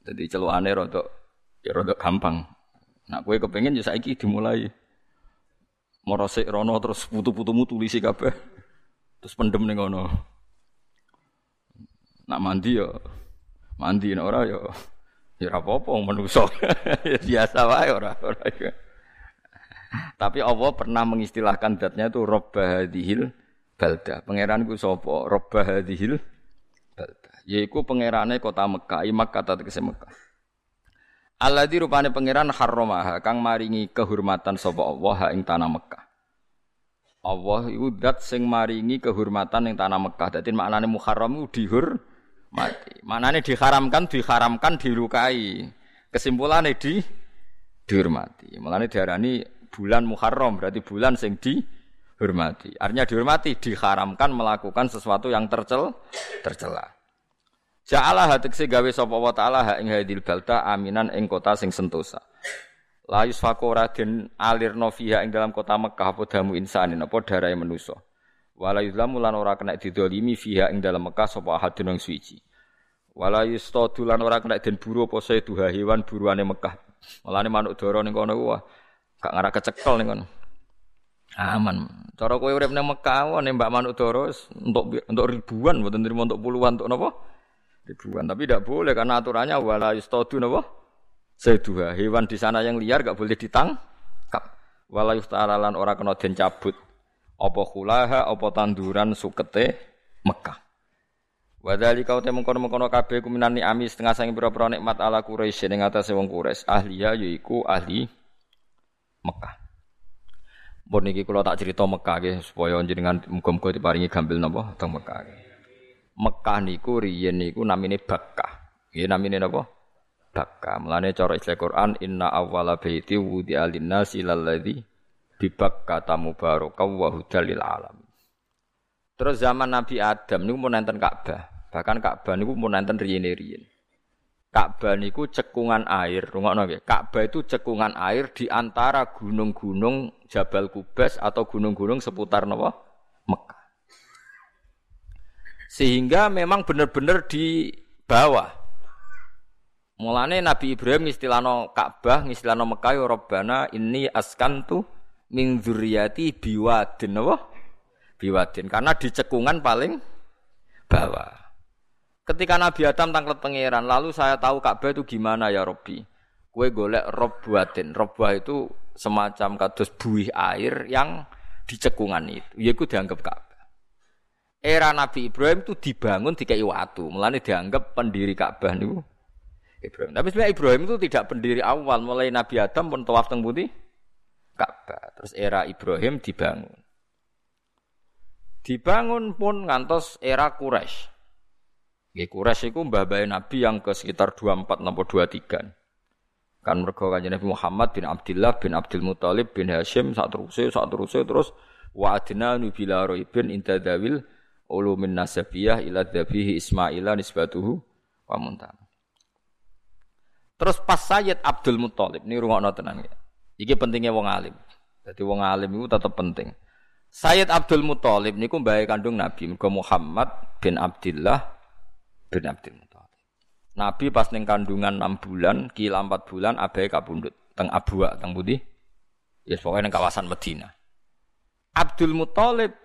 Jadi celukane rada ya rada gampang. Nak kowe kepengin ya saiki dimulai. Morosik rono terus putu-putumu tulisi kabeh. Terus pendem ning ngono. Nak mandi ya mandi nek ora ya ya ora apa-apa menungso. ya biasa wae ora ora. Tapi Allah pernah mengistilahkan zatnya itu Rabbah hadhil balda. Pangeran ku sapa? Rabbah hadhil balda. Yaiku pangerane kota Mekah, imak kata tegese. Alladzi rupane pangeran harramaha kang maringi kehormatan sapa Allah ing tanah Mekah. Allah iku zat sing maringi kehormatan ing tanah Mekah. Dadi maknane muharram iku dihur mati. Maknane diharamkan, diharamkan dilukai. Kesimpulannya di dihormati. Mulane diarani bulan Muharram berarti bulan sing dihormati. Artinya dihormati diharamkan melakukan sesuatu yang tercel tercela. Ja'ala hatekse gawe sapa wa ta'ala ha ing hadil balta aminan ing kota sing sentosa. La yusfaku ora den alirno fiha ing dalam kota Mekah apa damu insanin apa darahe manusa. Wala yuzlamu lan ora kena didolimi fiha ing dalam Mekah sapa ahadun wong suci. Wala yustadu lan ora kena den buru apa saya duha hewan buruane Mekah. Malane manuk dara ning kono ku gak ngara kecekel ning kono. Aman. Cara kowe urip ning Mekah nembak manuk dara untuk untuk ribuan mboten nrimo untuk puluhan untuk napa? Ribuan. Tapi tidak boleh karena aturannya wala yustadu napa? Seduha. Hewan di sana yang liar gak boleh ditangkap. Wala yustaralan ora kena den cabut. Apa khulaha apa tanduran sukete Mekah. Wadali kau temu kono kono kabeh kuminani ami setengah sangi pira-pira nikmat ala Quraisy ning atase wong Quraisy ahliya yaiku ahli Mekah. Bon niki kula tak cerita Mekah nggih supaya jenengan muga-muga diparingi gambil napa teng Mekah. Mekah niku riyen niku namine Bakkah. Nggih namine napa? Bakkah. Mulane cara istilah Quran inna awwala baiti wudi alinnasi lalladzi bi Bakkah mubarakah wa hudal lil alam. Terus zaman Nabi Adam niku mun nenten Ka'bah. Bahkan Ka'bah niku mun nenten riyen-riyen. Ka'bah niku cekungan air, rungokno nggih. Ka'bah itu cekungan air di antara gunung-gunung Jabal Kubas atau gunung-gunung seputar napa? Mekah. Sehingga memang benar-benar di bawah. Mulane Nabi Ibrahim ngistilano Ka'bah, ngistilano Mekah ya Rabbana ini askantu min dzurriyyati biwadin apa? Biwadin karena di cekungan paling bawah. Ketika Nabi Adam tanglet pangeran, lalu saya tahu Ka'bah itu gimana ya Robbi. Kue golek rob buatin. Rob itu semacam kados buih air yang di cekungan itu. Ya dianggap Ka'bah era Nabi Ibrahim itu dibangun di kayu watu. Mulane dianggap pendiri Ka'bah niku Ibrahim. Tapi sebenarnya Ibrahim itu tidak pendiri awal. Mulai Nabi Adam pun tawaf teng putih Ka'bah. Terus era Ibrahim dibangun. Dibangun pun ngantos era Quraisy. Nggih Quraisy iku mbah Nabi yang ke sekitar 24 napa 23. Kan mergo kanjeng Nabi Muhammad bin Abdullah bin Abdul Muthalib bin Hashim sak teruse sak teruse terus wa adna nubila roibin intadawil ulumin nasabiyah ila dhabihi Ismaila nisbatuhu wa muntam. Terus pas Sayyid Abdul Muthalib ini rungokno tenan ya. Iki pentingnya wong alim. Jadi wong alim itu tetap penting. Sayyid Abdul Muthalib niku mbahe kandung Nabi Muhammad bin Abdullah bin Abdul Muthalib. Nabi pas ning kandungan 6 bulan, kila 4 bulan abahe kapundhut teng Abwa teng Budi. Ya pokoknya ning kawasan Medina. Abdul Muthalib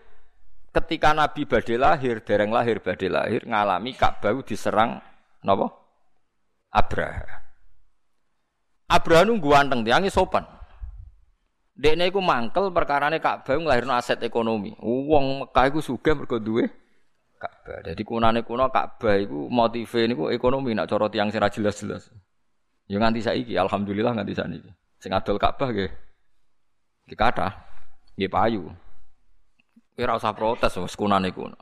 ketika Nabi badhe lahir, dereng lahir badhe lahir ngalami Ka'bah diserang napa? Abraha. Abraha nunggu anteng tiange sopan. Dekne iku mangkel perkarane Ka'bah nglahirno aset ekonomi. Wong Mekah iku sugih mergo duwe Ka'bah. Dadi kunane kuno Ka'bah iku motive niku ekonomi nak cara tiang sing jelas-jelas. Ya nganti saiki alhamdulillah nganti saniki. Sing adol Ka'bah nggih. Kathah. Nggih payu. Kira usah protes wis kunane kuno.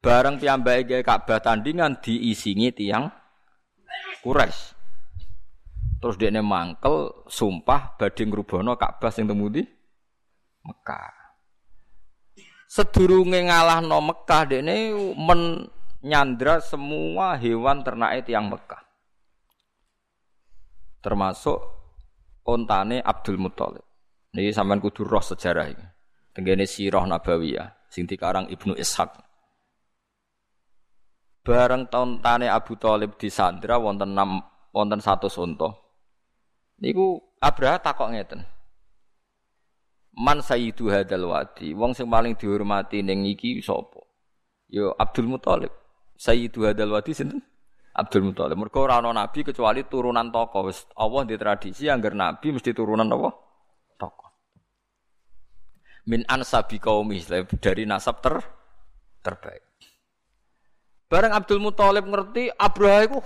Bareng piyambake gawe Ka'bah tandingan diisingi tiang Quraisy. Terus dia mangkel sumpah badhe ngrubono Ka'bah sing temudi Mekah. Sedurunge ngalahno Mekah dekne menyandra semua hewan ternak yang Mekah. Termasuk ontane Abdul Muthalib. Niki sampean kudu roh sejarah iki. Tenggene sirah nabawiyah sing dikarang Ibnu Ishaq. Bareng tahun tane Abu Thalib disandra wonten enam wonten satu sonto. Niku Abraha takok ngeten. Man sayyidu hadzal wadi, wong sing paling dihormati ning iki sapa? Yo Abdul Muthalib. Sayyidu hadzal wadi sinten? Abdul Muthalib. Mergo ora ana nabi kecuali turunan tokoh. Wis Allah di tradisi anggar nabi mesti turunan apa? Min ansabi qaumi dari nasab ter terbaik. Bareng Abdul Muthalib ngerti Abraha iku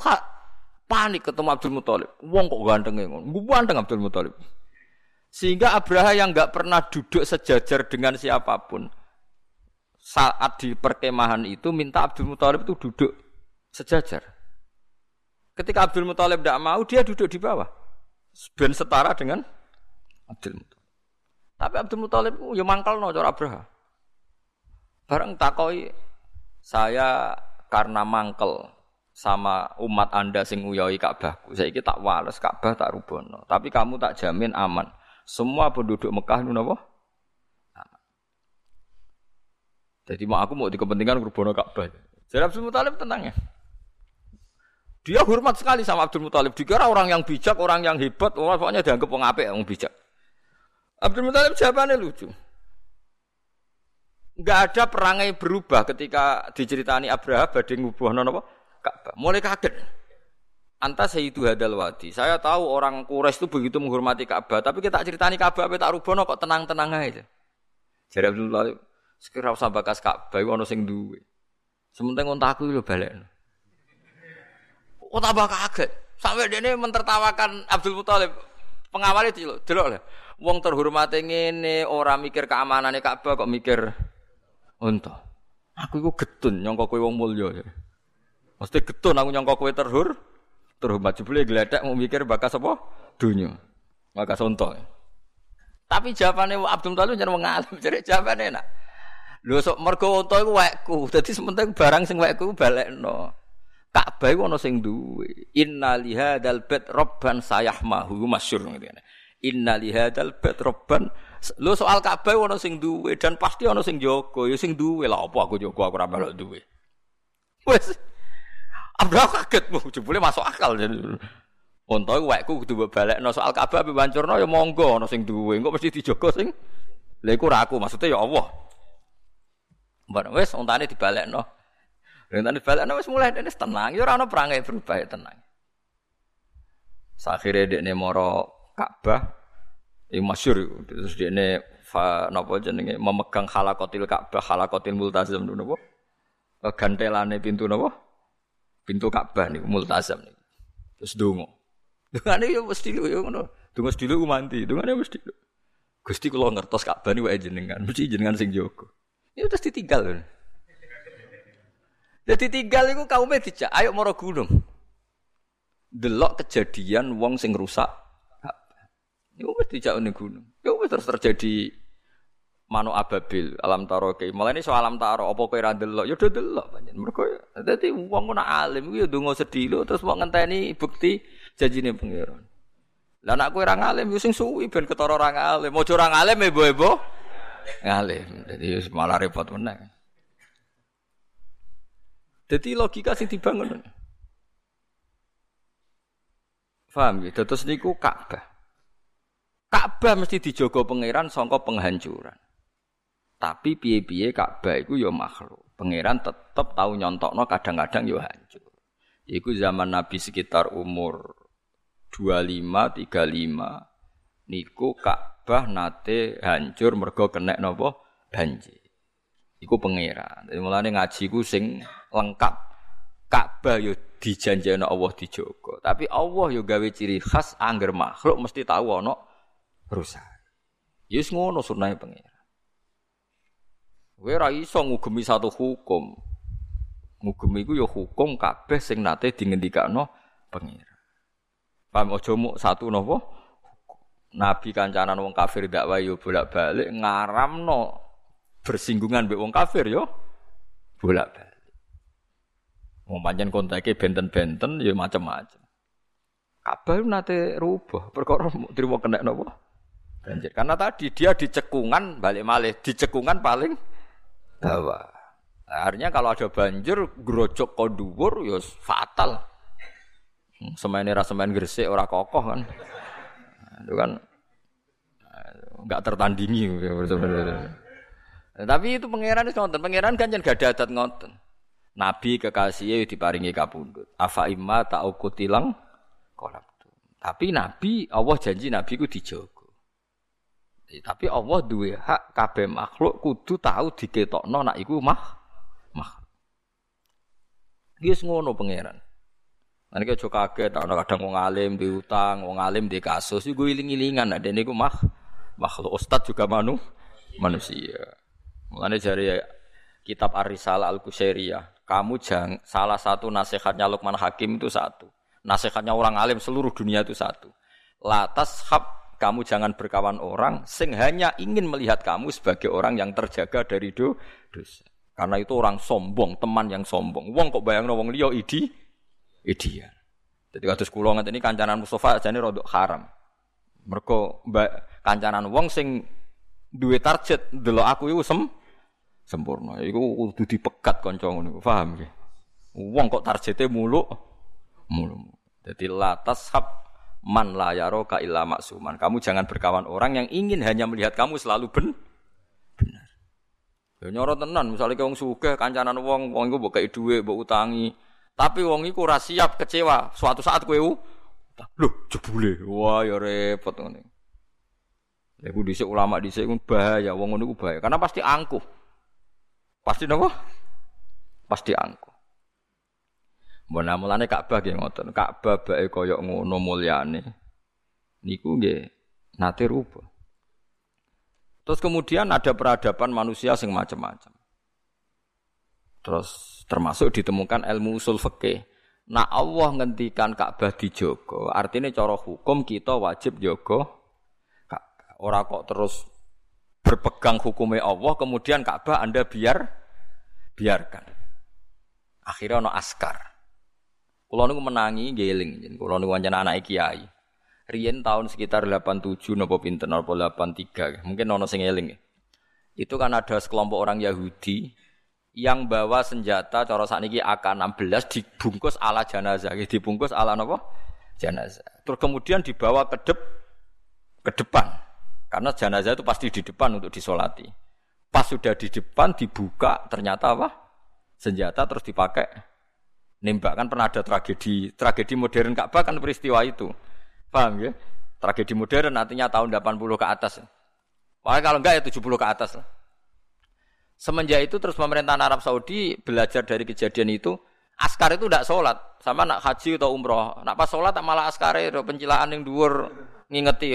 Panik ketemu Abdul Muthalib. Wong kok gantengnya ngono. Ganteng Abdul Muthalib. Sehingga Abraha yang nggak pernah duduk sejajar dengan siapa pun saat di perkemahan itu minta Abdul Muthalib itu duduk sejajar. Ketika Abdul Muthalib tidak mau, dia duduk di bawah. Ben setara dengan Abdul Muthalib. Tapi Abdul Muthalib ya mangkal no cara Abraha. Bareng takoi saya karena mangkel sama umat Anda sing nguyoi Ka'bahku. Saiki tak wales Ka'bah tak rubono. Tapi kamu tak jamin aman. Semua penduduk Mekah itu napa? Jadi mau aku mau di kepentingan rubono Ka'bah. Jadi Abdul Muthalib tenang ya. Dia hormat sekali sama Abdul Muthalib. Dikira orang yang bijak, orang yang hebat, orang pokoknya dianggap wong apik, wong bijak. Abdul Muthalib jawabannya lucu. Enggak ada perangai berubah ketika diceritani Abraha badhe ngubuhno napa? Ka'bah. Mulai kaget. Anta sayyidu hadal wadi. Saya tahu orang Quraisy itu begitu menghormati Ka'bah, tapi kita ceritani Ka'bah apa tak rubono kok tenang-tenang aja. Jadi Abdullah sekira usah bakas Ka'bah ono sing duwe. Sementing untaku lho balekno. Oh tambah kaget. Sampai dia ini mentertawakan Abdul Muthalib. Pengawal itu delok lah. Wong terhormat ngene ora mikir keamanannya Ka'bah kok mikir unta. Aku iku getun nyangka kowe wong mulya. Mesti getun aku nyangka kowe terhur, terhormat jebule gledek mau mikir bakas apa? Dunya. Bakas unta. Tapi jawabannya Abdul Talib jangan mengalim, jadi jawabannya enak. Lho sok mergo unta iku wekku, dadi sementing barang sing wekku balekno. Ka'bah iku ana sing duwe. Inna lihadzal bait robban sayahmahu masyhur ngene. Inna lihadzal bait robban Lho soal Ka'bah ana sing duwe dan pasti ana sing jaga, ya sing duwe lah apa aku jaga aku ora melok duwe. Wes Abraham kaget, bu, jebule masuk akal. Iku wekku kudu balekno soal Ka'bah ape wancurno ya monggo ana sing duwe, engko mesti dijogo sing. Lha iku ora aku, maksudnya ya Allah. Mbak wis untane dibalekno. Untane dibalekno wis mulai dene tenang, ya ora ana perangai berubah ya tenang. Sakhire dekne moro Ka'bah ini masyhur terus dekne fa napa jenenge memegang halakotil Ka'bah, halakotil multazam napa? Gantelane pintu napa? pintu Ka'bah nih multazam nih. Terus dongo. Dungane yo mesti lu yo ngono. Dongo sedilo ku mandi, dungane mesti lu. Gusti kula ngertos Ka'bah wae jenengan, mesti jenengan sing jogo. Ya terus ditinggal lho. Jadi tinggal iku kaume dijak, ayo moro gunung. Delok kejadian wong sing rusak Iku wis dijak ning gunung. Ya wis terus terjadi manu ababil alam taro ke malah ini soal alam taro apa kowe ra delok ya do delok panjen mergo dadi wong nak alim ku ya ndonga sedilo terus mau ngenteni bukti janjine pangeran. Lah nak kowe ra ngalim yo ya sing suwi ben ketara ra ngalim. Ojo ra ngalim ebo-ebo ngalim. Dadi malah repot meneh. Dadi logika sing dibangun. Faham ya? Terus niku Ka'bah. Ka'bah mesti dijogo pangeran sangka penghancuran. Tapi piye-piye Ka'bah iku ya makhluk. Pangeran tetep tahu nyontokno kadang-kadang ya hancur. Iku zaman Nabi sekitar umur 25 35 niku Ka'bah nate hancur mergo kena napa banjir. Iku pangeran. Jadi mulane ngaji ku sing lengkap. Ka'bah yo dijanjeni Allah dijogo. Tapi Allah yo gawe ciri khas angger makhluk mesti tahu ana rusak. Yus ngono sunahe pangeran. Kowe ora iso ngugemi satu hukum. Ngugemi iku ya hukum kabeh sing nate dingendikakno pengira. Paham aja mu satu napa? Nabi kancanan wong kafir dakwah yo bolak-balik ngaramno bersinggungan mbek wong kafir yo bolak-balik. Wong pancen kontake benten-benten ya macam-macam. Kabeh nate rubah perkara trimo kena napa? Banjir. Karena tadi dia di cekungan balik malih, di cekungan paling bawah. Artinya kalau ada banjir grojok kok dhuwur ya fatal. Hmm, Semain era semain gresik ora kokoh kan. Itu kan enggak tertandingi Nah, tapi itu pangeran itu ngonten, pangeran kan gak ada adat ngonten. Nabi kekasihnya diparingi kapundut. Afa imma ta'ukutilang kolam. Tapi Nabi, Allah janji Nabi ku dijogo. Tapi Allah duwe hak kabeh makhluk kudu tahu diketokno nak iku mah mah. Wis ngono pangeran. Nanti kau coba kaget, kadang wong alim diutang, wong alim di kasus, iku iling-ilingan, ada niku mah makhluk ustad juga manu manusia. Mulane jari kitab Ar-Risalah Al-Qusairiyah, kamu jangan salah satu nasihatnya Luqman Hakim itu satu. Nasihatnya orang alim seluruh dunia itu satu. Latas hab kamu jangan berkawan orang sing hanya ingin melihat kamu sebagai orang yang terjaga dari do dosa. Karena itu orang sombong, teman yang sombong. Wong kok bayang wong liya idi idia. Jadi kados kula ngeten ini kancanan Mustafa jane rodok haram. Mergo kancanan wong sing duwe target delok aku iku sem sempurna. Iku kudu dipegat kanca ngono, paham nggih? Wong kok targete muluk muluk. Jadi latas hab man la ka illa maksuman. Kamu jangan berkawan orang yang ingin hanya melihat kamu selalu ben benar. Ya nyoro tenan, misalnya wong sugih kancanan wong, wong iku mbok kei dhuwit, mbok utangi. Tapi wong iku ora siap kecewa. Suatu saat kowe Loh, jebule. Wah, ya repot ngene. Lha ku dhisik ulama dhisik ku bahaya, wong ngono ku bahaya. Karena pasti angkuh. Pasti napa? Pasti angkuh. Mbona mulane Ka'bah nggih ngoten. Ka'bah bae kaya ngono mulyane. Niku nggih nate rubah. Terus kemudian ada peradaban manusia sing macam-macam. Terus termasuk ditemukan ilmu usul fikih. Nah Allah ngendikan Ka'bah dijogo, artinya cara hukum kita wajib jogo Ka'bah. Ora kok terus berpegang hukumnya Allah, kemudian Ka'bah Anda biar biarkan. Akhirnya ono askar. Kulo niku menangi geling, kulo niku wancana anak kiai. Rien tahun sekitar 87 nopo pinten nopo 83, mungkin ono sing eling. Itu kan ada sekelompok orang Yahudi yang bawa senjata cara sakniki AK-16 dibungkus ala jenazah, dibungkus ala napa? Jenazah. Terus kemudian dibawa ke dep ke depan. Karena jenazah itu pasti di depan untuk disolati. Pas sudah di depan dibuka ternyata apa? Senjata terus dipakai nembak kan pernah ada tragedi tragedi modern Ka'bah kan peristiwa itu. Paham ya? Tragedi modern artinya tahun 80 ke atas. Pokoknya kalau enggak ya 70 ke atas lah. Semenjak itu terus pemerintahan Arab Saudi belajar dari kejadian itu, askar itu tidak sholat, sama nak haji atau umroh. Nak pas sholat malah askar itu pencilaan yang dhuwur ngingeti.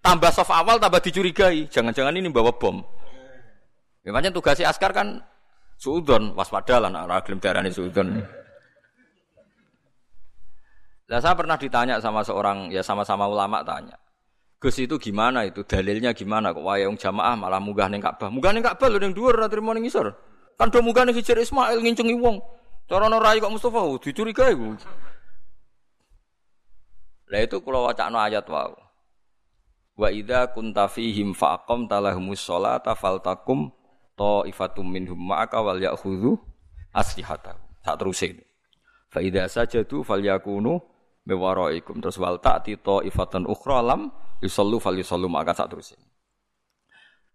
Tambah soft awal tambah dicurigai, jangan-jangan ini bawa bom. Ya macam tugasnya askar kan suudon, waspada lah nak raglim darani suudon. Nah, saya pernah ditanya sama seorang ya sama-sama ulama tanya. Gus itu gimana itu dalilnya gimana kok wayang jamaah malah munggah ning Ka'bah. Munggah ning Ka'bah lho ning dhuwur ora trimo ning ngisor. Kan do munggah ning Hijr Ismail ngincungi wong. Cara ana rai kok Mustafa oh, dicurigai ku. Lah itu kula wacana ayat wau. Wa idza kunta fihim faqam talahumus sholata faltakum ta'ifatum minhum ma'aka wal ya'khudhu aslihatahum. Tak terus ini. Fa idza sajadu falyakunu mewaraikum terus wal ta'ti ta'ifatan ukhra lam yusallu fal yusallu maka saat terus.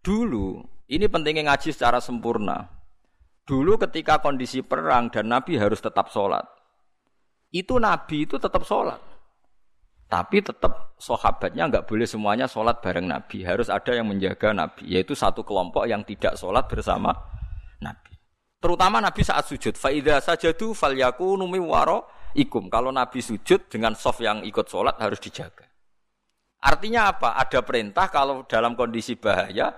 Dulu ini pentingnya ngaji secara sempurna. Dulu ketika kondisi perang dan Nabi harus tetap sholat, itu Nabi itu tetap sholat. Tapi tetap sahabatnya nggak boleh semuanya sholat bareng Nabi. Harus ada yang menjaga Nabi, yaitu satu kelompok yang tidak sholat bersama Nabi. Terutama Nabi saat sujud. Faidah sajadu fal yakunu waro ikum. Kalau Nabi sujud dengan soft yang ikut sholat harus dijaga. Artinya apa? Ada perintah kalau dalam kondisi bahaya,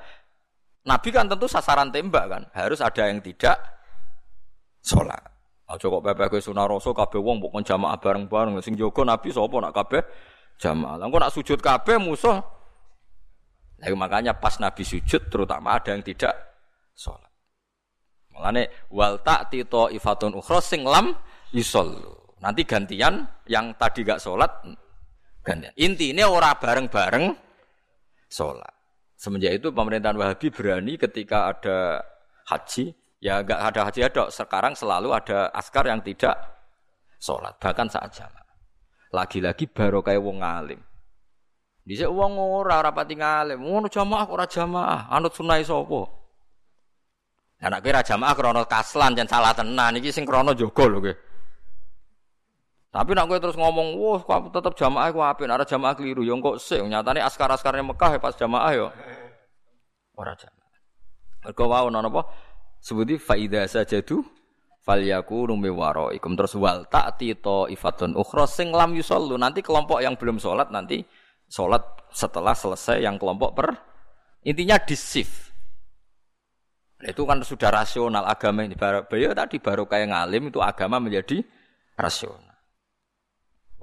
Nabi kan tentu sasaran tembak kan, harus ada yang tidak sholat. Aja kok kowe sunah rasul kabeh wong mbok jamaah bareng-bareng sing jaga Nabi sapa nak kabeh jamaah. Lah nak sujud kabeh musuh. Nah, makanya pas Nabi sujud terutama ada yang tidak sholat. Mulane wal ta'ti ifatun ukhra sing lam yusollu. Nanti gantian yang tadi gak sholat gantian. Intinya ora bareng-bareng sholat. Semenjak itu pemerintahan Wahabi berani ketika ada haji, ya gak ada haji ada. Sekarang selalu ada askar yang tidak sholat, bahkan saat jamaah. Lagi-lagi baru kayak wong alim. Bisa wong ora rapati ngalim, ngono jamaah ora jamaah, anut sunai sapa? Anak kira jamaah krono kaslan dan salah tenan iki sing krono jaga kowe. Tapi nak kowe terus ngomong, "Wah, kok tetep jamaah ku apik, nek jamaah keliru." Ya kok sik, nyatane askar-askarnya Mekah ya pas jamaah ya ora jamaah. Mergo wau napa? Sebuti faida sajadu falyakunu mi waraikum terus wal ta'ti ifatun ukhra sing lam yusallu. Nanti kelompok yang belum sholat nanti sholat setelah selesai yang kelompok per intinya disif. Itu kan sudah rasional agama ini. Beliau tadi baru kayak ngalim itu agama menjadi rasional.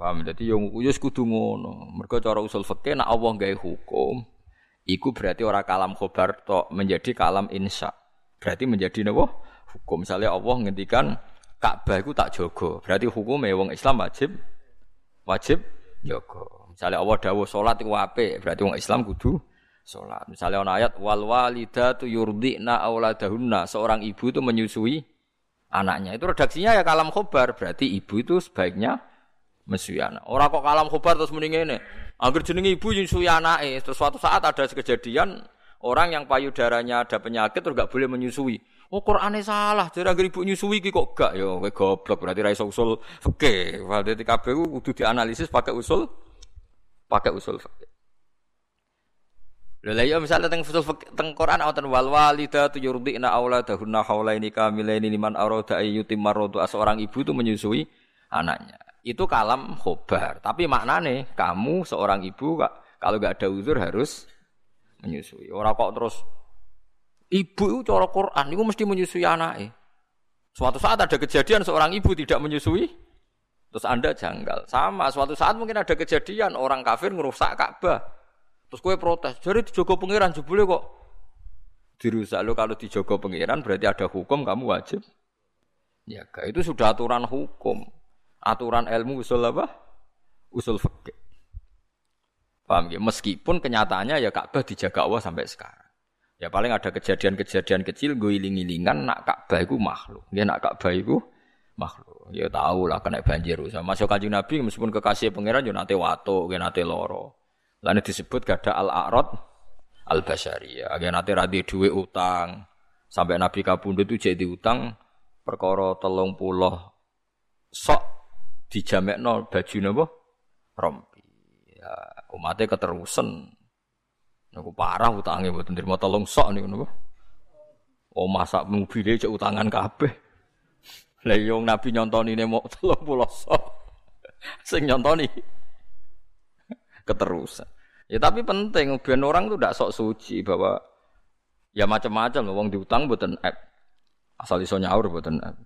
Paham? Jadi yang uyus kudu ngono. Mereka cara usul fikih nak Allah gawe hukum, iku berarti orang kalam khobar tok menjadi kalam insya. Berarti menjadi napa? Hukum. Misalnya Allah ngendikan Ka'bah iku tak jogo. Berarti hukum wong Islam wajib wajib jogo. Misalnya Allah dawuh salat iku apik, berarti wong Islam kudu salat. Misalnya ana ayat wal walidatu yurdina auladahunna, seorang ibu itu menyusui anaknya. Itu redaksinya ya kalam khobar, berarti ibu itu sebaiknya mesui anak. Orang kok kalam khobar terus mending ini. Angger jenenge ibu nyusui anake, terus suatu saat ada kejadian orang yang payudaranya ada penyakit terus gak boleh menyusui. Oh Qur'ane salah, jadi angger ibu nyusui iki kok gak ya kowe goblok berarti ra iso usul fikih. Berarti kabeh kudu dianalisis pakai usul pakai usul fikih. Lha ya misalnya teng usul teng Quran wonten wal walidatu yurdina auladahunna haulaini kamilaini liman arada ayyutim maradu seorang ibu itu menyusui anaknya itu kalam khobar. Tapi maknane kamu seorang ibu kalau gak ada uzur harus menyusui. Orang kok terus ibu itu cara Quran itu mesti menyusui anaknya. Suatu saat ada kejadian seorang ibu tidak menyusui, terus anda janggal. Sama, suatu saat mungkin ada kejadian orang kafir ngerusak Ka'bah. Terus kue protes, jadi dijogo pangeran jebule kok dirusak lo kalau dijogo pangeran berarti ada hukum kamu wajib. Ya, itu sudah aturan hukum aturan ilmu usul apa? Usul fikih. Paham ya? Meskipun kenyataannya ya Ka'bah dijaga Allah sampai sekarang. Ya paling ada kejadian-kejadian kecil gue iling-ilingan nak Ka'bah itu makhluk. Ya nak Ka'bah itu makhluk. Ya tahu lah kena banjir usah. Masuk kanjeng Nabi meskipun kekasih pangeran yo nate wato, ge nate loro. Lalu disebut gada al-a'rad al-basyariyah. Ge nate radi duwe utang. Sampai Nabi kabundut itu jadi utang perkara telung puluh sok dijamekno baju napa? Rompi. Ya, umatnya keterusan. Niku parah utange mboten trimo tolong sok niku napa? Oh masak mobil cek utangan kabeh. Lah yo Nabi nyontonine mau 30 sok. Sing nyontoni keterusan. Ya tapi penting ben orang tuh tidak sok suci bahwa ya macam-macam wong diutang mboten. Asal iso nyaur mboten app.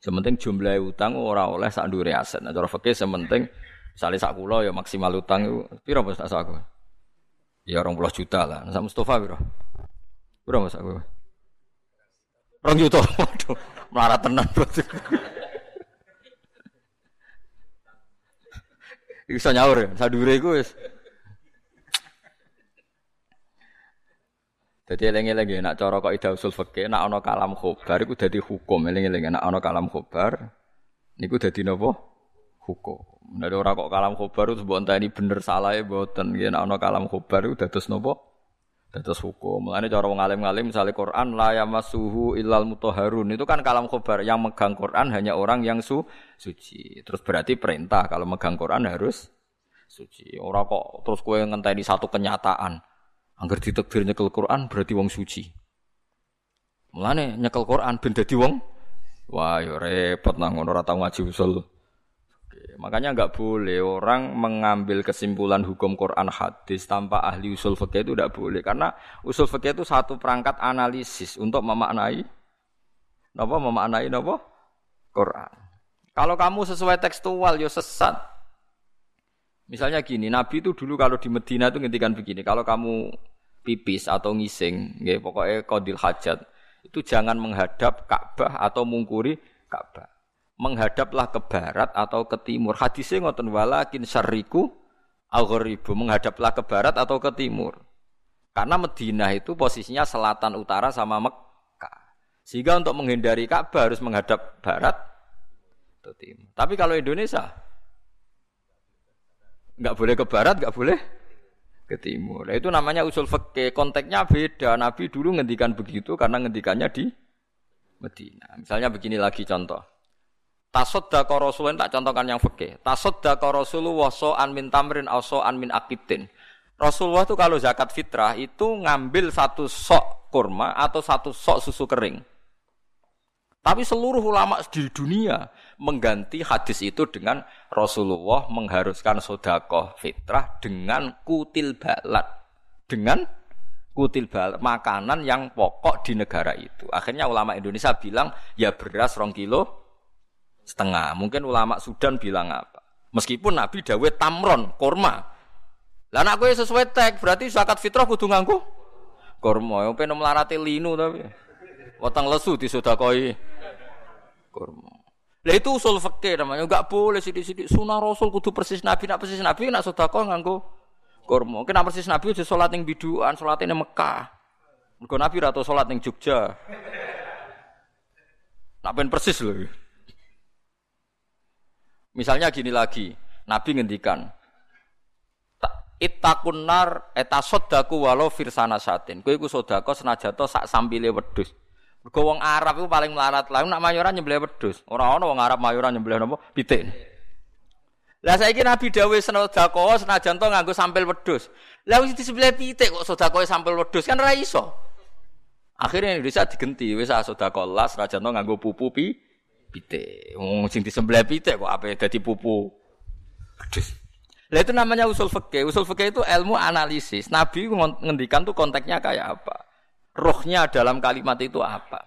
Sementing jumlah utang ora oleh sak ndure aset. Nah, cara fikih sementing misale sak kula ya maksimal utang itu piro Mas sak aku? Ya 20 juta lah. Sak Mustofa piro? Piro Mas aku? 2 juta. Waduh, melarat tenan berarti. Iso nyaur ya, sak ndure iku wis Jadi eling-eling nak cara kok ida usul fikih nak ana kalam khobar iku dadi hukum eling-eling nak ana kalam khobar niku dadi napa? Hukum. Nek ora kok kalam khobar itu mbok enteni bener salah e mboten nggih nak ana kalam khobar iku dados napa? Dados hukum. Mulane cara wong alim-alim misalnya Quran la yamassuhu illal mutahharun itu kan kalam khobar yang megang Quran hanya orang yang su suci. Terus berarti perintah kalau megang Quran harus suci. Ora kok terus kowe ngenteni satu kenyataan. Angger ditekdir nyekel Quran berarti wong suci. Mulane nyekel Quran ben dadi wong wah yo repot nang ngono ora tau ngaji usul. Makanya nggak boleh orang mengambil kesimpulan hukum Quran hadis tanpa ahli usul fikih itu tidak boleh karena usul fikih itu satu perangkat analisis untuk memaknai napa memaknai napa Quran. Kalau kamu sesuai tekstual yo sesat. Misalnya gini, Nabi itu dulu kalau di Medina itu ngendikan begini, kalau kamu pipis atau ngising, nggih pokoknya kodil hajat, itu jangan menghadap Ka'bah atau mungkuri Ka'bah. Menghadaplah ke barat atau ke timur. Hadisnya ngoten walakin syarriku aghribu, menghadaplah ke barat atau ke timur. Karena Medina itu posisinya selatan utara sama Mekah. Sehingga untuk menghindari Ka'bah harus menghadap barat atau timur. Tapi kalau Indonesia nggak boleh ke barat, nggak boleh ke timur. Nah, itu namanya usul fikih. Konteksnya beda. Nabi dulu ngendikan begitu karena ngendikannya di Medina. Misalnya begini lagi contoh. Tasoddaqa Rasulullah tak contohkan yang fikih. Tasoddaqa Rasulullah so'an min tamrin au so'an min akitin. Rasulullah itu kalau zakat fitrah itu ngambil satu sok kurma atau satu sok susu kering. Tapi seluruh ulama di dunia mengganti hadis itu dengan Rasulullah mengharuskan sodakoh fitrah dengan kutil balat. Dengan kutil balat, makanan yang pokok di negara itu. Akhirnya ulama Indonesia bilang ya beras rong kilo setengah. Mungkin ulama Sudan bilang apa. Meskipun Nabi dawe tamron, korma. Lah kowe sesuai tek, berarti zakat fitrah kudu nganggo korma. Yo pengen melarati linu tapi. Wetang lesu disodakoi kurma. Lah itu usul fikih namanya, enggak boleh sidik-sidik sunah Rasul kudu persis Nabi, nak persis Nabi nak sedekah nganggo kurma. Nak persis Nabi aja salat ning biduan, salat ning Mekah. Mergo Nabi ra salat ning Jogja. Nak ben persis lho. Misalnya gini lagi, Nabi ngendikan, Ittaqun nar etasodaku walau firsana satin. Kowe iku senajan sak sambile wedhus. Mergo wong Arab itu paling melarat lah. Nak mayoran nyembelih wedhus. Ora ana wong Arab mayoran nyembelih napa? Pitik. Lah saiki Nabi dawuh sedekah senajan to nganggo sampel wedhus. Lah wis disembelih pitik kok sedekah sampel wedhus kan ora iso. Akhirnya Indonesia digenti wis sedekah las senajan to nganggo pupu pi pitik. Wong sing disembelih pitik kok ape dadi pupu wedhus. Lah itu namanya usul fikih. Usul fikih itu ilmu analisis. Nabi ngendikan tuh konteksnya kayak apa? Rohnya dalam kalimat itu apa?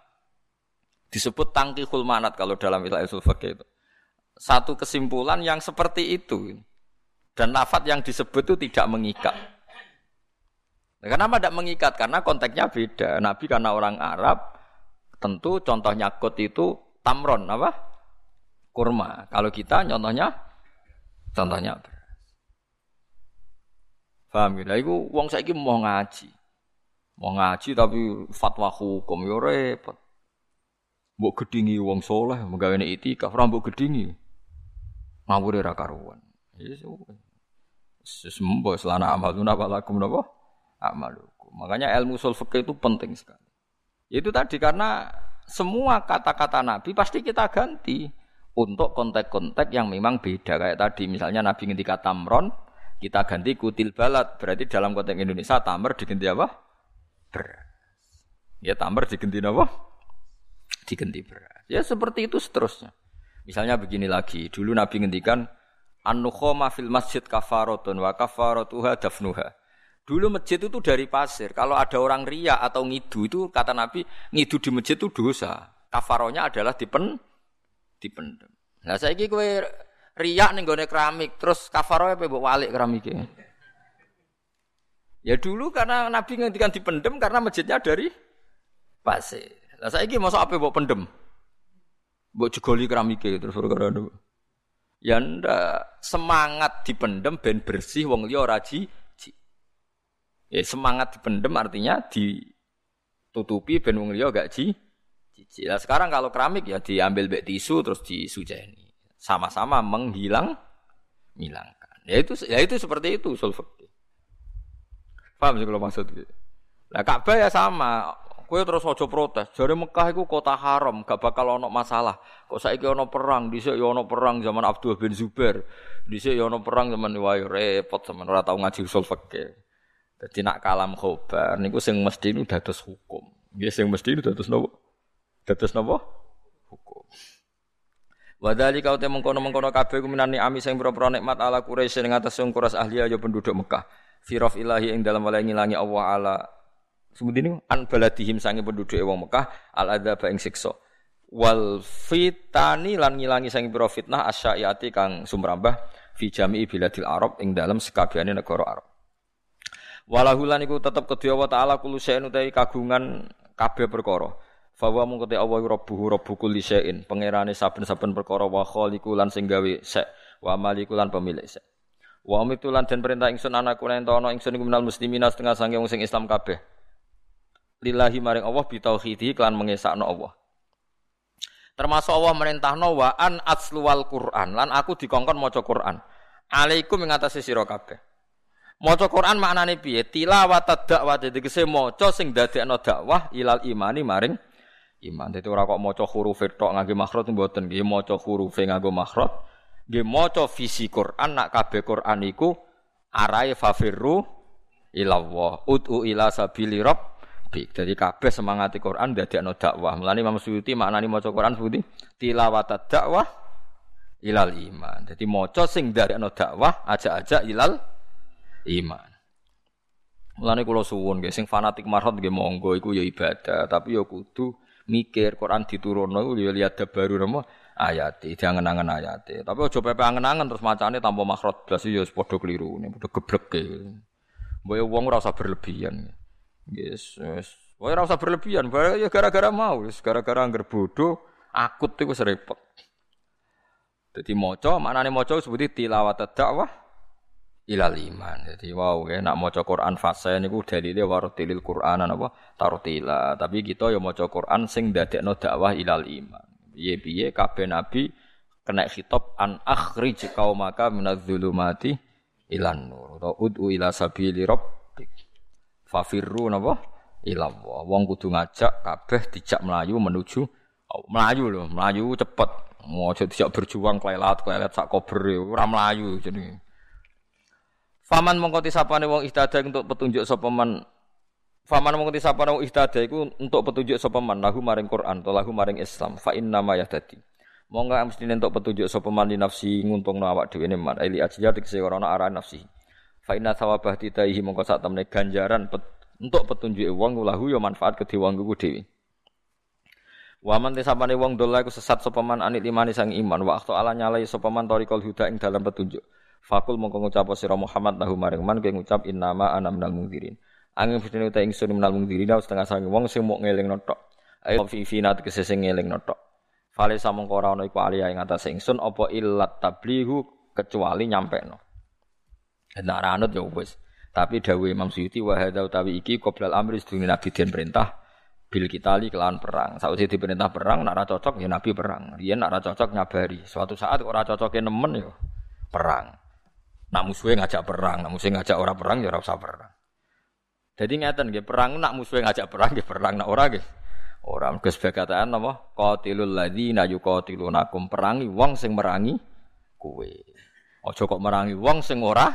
Disebut tangki manat kalau dalam istilah usul itu. Satu kesimpulan yang seperti itu. Dan nafat yang disebut itu tidak mengikat. Nah, kenapa tidak mengikat? Karena konteksnya beda. Nabi karena orang Arab, tentu contohnya kot itu tamron, apa? Kurma. Kalau kita contohnya, contohnya apa? Paham ya? Itu uang saya mau ngaji. Mau ngaji tapi fatwa hukum yo repot. Mbok gedingi wong soleh menggawe itikaf ora mbok gedingi. Ngawure ra karuan. Yes, Sembo selana amaluna walakum napa? Amalukum. Makanya ilmu usul fikih itu penting sekali. Itu tadi karena semua kata-kata Nabi pasti kita ganti untuk konteks-konteks yang memang beda kayak tadi misalnya Nabi ngendika tamron kita ganti kutil balat berarti dalam konteks Indonesia tamar diganti apa? Beras. Ya tamar digenti apa? Digenti beras. Ya seperti itu seterusnya. Misalnya begini lagi, dulu Nabi ngendikan an-nukhama fil masjid kafaratun wa kafaratuha dafnuha. Dulu masjid itu dari pasir. Kalau ada orang ria atau ngidu itu kata Nabi, ngidu di masjid itu dosa. Kafaronya adalah dipen dipendem. Nah saya kowe riak ning gone keramik, terus kafarohnya pe mbok walik keramiknya. Ya dulu karena Nabi ngendikan dipendem karena masjidnya dari pasir. Lah saiki masa apa mbok pendem? Mbok jegoli keramike terus perkara Ya ndak semangat dipendem ben bersih wong liya ora ji. Ya semangat dipendem artinya ditutupi ben wong liya gak ji. Nah sekarang kalau keramik ya diambil bek tisu terus disujeni. Sama-sama menghilang, hilangkan. Ya itu ya itu seperti itu sulfur. Paham sih kalau maksud. Nah Ka'bah ya sama. Kue terus ojo protes. Jadi Mekah itu kota haram, gak bakal ono masalah. Kok saiki ono perang, dhisik ya ono perang zaman Abdul bin Zubair. Dhisik ya ono perang zaman wae repot zaman ora tau ngaji usul fikih. Dadi nak kalam khobar niku sing mesti nu dados hukum. Nggih sing mesti nu dados napa? Dados napa? Hukum. Wadali kau te mengkono mengkono kabeh kuminani ami sing pira-pira nikmat ala Quraisy ing atas sing kuras ahli aja penduduk Mekah firof ilahi ing dalam wala ngilangi Allah ala sebut ini an baladihim sange penduduk wong Mekah al adzab ing siksa wal fitani lan ngilangi sange pira fitnah asyaiati kang sumrambah fi jami'i biladil Arab ing dalam sekabehane negara Arab. Walahulan iku tetep kedhe Allah taala kulo syai'in utawi kagungan kabeh perkara. Fawa mung kete Allah rabbuhu rabbu kulli syai'in, pangerane saben-saben perkara wa khaliqu lan sing gawe sek wa maliku pemilik sek. Wa umitu lan den perintah ingsun anakku yen ana ingsun iku minal muslimina setengah sange wong sing Islam kabeh. Lillahi maring Allah bitauhidi kelan mengesakno Allah. Termasuk Allah merintahno wa an atsluwal Qur'an lan aku dikongkon maca Qur'an. Alaikum ing atase sira kabeh. Maca Quran maknane piye? Tilawat dakwah tegese maca sing dadekno dakwah ilal imani maring iman. Dadi ora kok maca huruf tok nganggo makhraj mboten nggih maca huruf nganggo makhraj. Nggih maca visi Quran nak kabeh Quran iku arahe fafirru ilallah. Ud'u ila sabili rabbik. Dadi kabeh semangati Quran dadekno dakwah. Mulane Imam Suyuti maknane maca Quran sebuti tilawat dakwah ilal iman. Dadi maca sing dadekno dakwah aja-aja ilal iman. Mulane kula suwun nggih sing fanatik marhot nggih monggo iku ya ibadah, tapi ya kudu mikir Quran diturunno ya lihat baru nama ayat diangen-angen ayat. Tapi aja pepe angen-angen terus macane tanpa makhraj blas ya padha keliru, padha gebleke. Mbok ya wong ora usah berlebihan. Yes, yes. Wong ora usah berlebihan, ya gara-gara mau, gara-gara angger bodoh akut itu repot. Jadi moco, mana nih moco seperti tilawat dakwah, ilal iman. Jadi wow ya nak maca Quran fase niku dalile warotilil Qur'an apa tartila. Tapi kita ya maca Quran sing dadekno dakwah ilal iman. Piye-piye kabeh nabi kena khitab an akhrij qaumaka minadz-zulumati ilan nur. Ud'u ila sabili rabbik. Fafirru napa? Ila Allah. Wong kudu ngajak kabeh dijak melayu menuju oh, melayu loh, melayu cepet. Mau dijak berjuang klelat klelat sak kober ora melayu jadi Faman mongko tisapane wong ihtada untuk petunjuk sapa Faman mongko tisapane wong ihtada iku untuk petunjuk sapa man lahu maring Quran atau lahu maring Islam fa inna ma yahtadi. Monggo mesti untuk petunjuk sapa man di nafsi nguntungno awak dhewe ne man ili ajiyat kese ora arah nafsi. Fa inna thawabah titaihi mongko sak temne ganjaran pet, untuk petunjuk wong lahu ya manfaat kedhe wong ku dhewe. Waman tisapane wong dola iku sesat sapa man anit imani sang iman wa ala nyalai sapa man tariqul huda ing dalam petunjuk. Fakul mongko ngucap sira Muhammad lahu maring man kowe ngucap innama ana minal mungdirin. Angin fitine uta ingsun minal mungdirin setengah sange wong sing mok ngelingno tok. Ayo fi finat kese sing ngelingno tok. Fale samangka ora ana iku alia ing atase ingsun apa illat tablihu kecuali nyampekno. Nek ora anut ya wis. Tapi dawuh Imam Suyuti wa hadza utawi iki qoblal amri sedurunge nabi den perintah bil kitali kelawan perang. Sausé diperintah perang ora cocok ya nabi perang. Nek ora cocok nyabari. Suatu saat ora cocoke nemen ya perang. Nak musuhnya ngajak perang, nak musuhnya ngajak orang perang ya usah perang. Jadi ngeten nggih, perang nak musuhnya ngajak perang nggih perang, nak ora nggih. Ora mergo sebagataan napa? Qatilul ladzina yuqatilunakum perangi wong sing merangi kowe. Aja kok merangi wong sing ora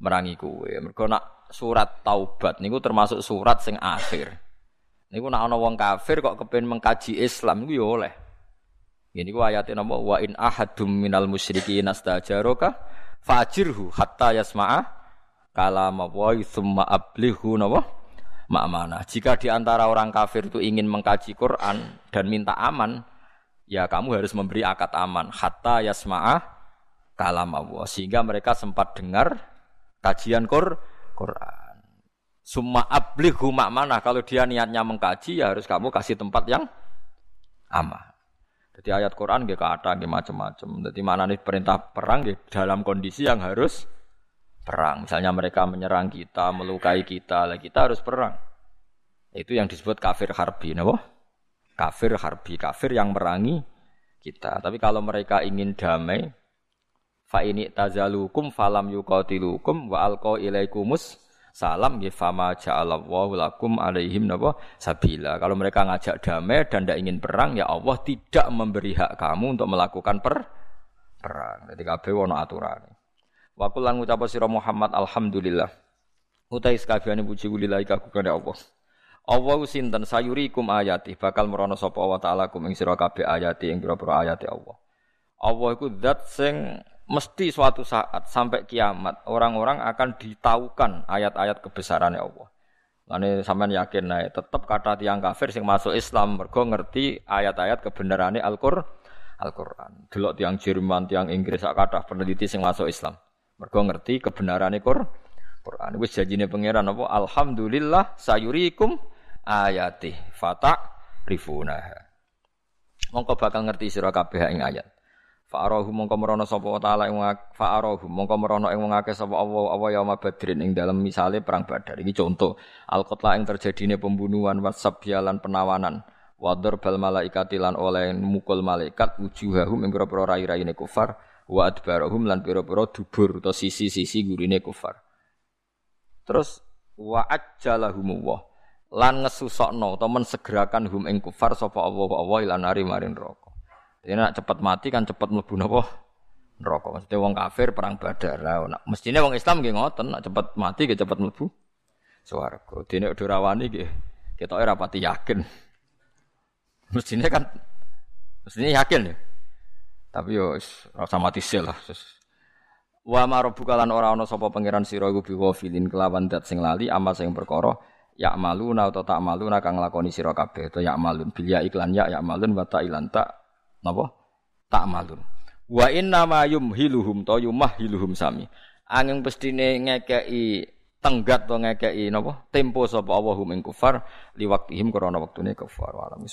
merangi kowe. Mergo nak surat taubat niku termasuk surat sing akhir. Niku nak ana wong kafir kok kepen mengkaji Islam niku ya oleh. Ini ku ayatnya napa wa in ahadum minal musyrikin astajaraka fajirhu hatta yasma'a kalam wa thumma ablihu nawa ma'amana. Jika di antara orang kafir itu ingin mengkaji Quran dan minta aman, ya kamu harus memberi akad aman hatta yasma'a kalam Allah sehingga mereka sempat dengar kajian Qur Quran. Summa ablihu ma'amana kalau dia niatnya mengkaji ya harus kamu kasih tempat yang aman. Jadi ayat Quran gak kata gak macam-macam. Jadi mana nih perintah perang gak dalam kondisi yang harus perang. Misalnya mereka menyerang kita, melukai kita, lah kita harus perang. Itu yang disebut kafir harbi, nabo? Kafir harbi, kafir yang merangi kita. Tapi kalau mereka ingin damai, fa ini tazalukum falam yuqatilukum wa alqa ilaikumus salam ya fama ja'alallahu lakum alaihim napa sabila. Kalau mereka ngajak damai dan tidak ingin perang ya Allah tidak memberi hak kamu untuk melakukan per perang. Jadi kabeh ono aturan. Wa kullan ngucap sira Muhammad alhamdulillah. Utai sekabehane puji kulillahi kagungane Allah. Allah sinten sayurikum ayati bakal merono sapa wa ta'ala kum ing sira kabeh ayati ing pira-pira ayati Allah. Allah iku zat sing mesti suatu saat sampai kiamat orang-orang akan ditaukan ayat-ayat kebesarannya Allah. Lane sampean yakin nae tetep kata tiang kafir sing masuk Islam mergo ngerti ayat-ayat kebenarannya Al-Qur'an. Al-Qur'an. Delok tiang Jerman, tiang Inggris sak kathah peneliti sing masuk Islam. Mergo ngerti kebenarane Qur'an. Wis janjine pangeran apa alhamdulillah sayurikum ayati fata rifuna. Mongko bakal ngerti sira kabeh ing ayat. Fa'arahu mongko merono sapa taala ing fa'arahu mongko merono ing wong akeh sapa Allah apa ya badrin ing dalam misale perang Badar. Iki contoh al-qatla ing terjadine pembunuhan wasabyalan penawanan. Wador bal malaikati lan oleh mukul malaikat wujuhahum ing pira-pira rai-raine kufar wa adbarahum lan pira-pira dubur atau sisi-sisi gurine kufar. Terus wa ajjalahumullah lan ngesusokno atau mensegerakan hum ing kufar sapa Allah Allah ilan nari marin neraka. Jadi nak cepat mati kan cepat mlebu napa? Neraka. Maksudnya wong kafir perang Badar. Lah nak mestine wong Islam nggih ngoten, nak cepat mati nggih cepat mlebu swarga. Dene udah rawani nggih ketoke ora pati yakin. Mestine kan mestine yakin ya. Tapi yo rasa mati sel lah. Wa marobuka lan ora ana sapa pangeran kelawan dat sing lali amal sing perkara ya maluna atau tak maluna kang lakoni sira kabeh to ya malun bil iklan ya ya malun wa ta ilan tak napa? Tak malun wa inna ma yumhiluhum to yumahhiluhum sami. Angin pestine ngekeki tenggat to ngekeki napa? Tempo sapa Allahum ing kufar liwaktihim krana wektune kufar. Wa alam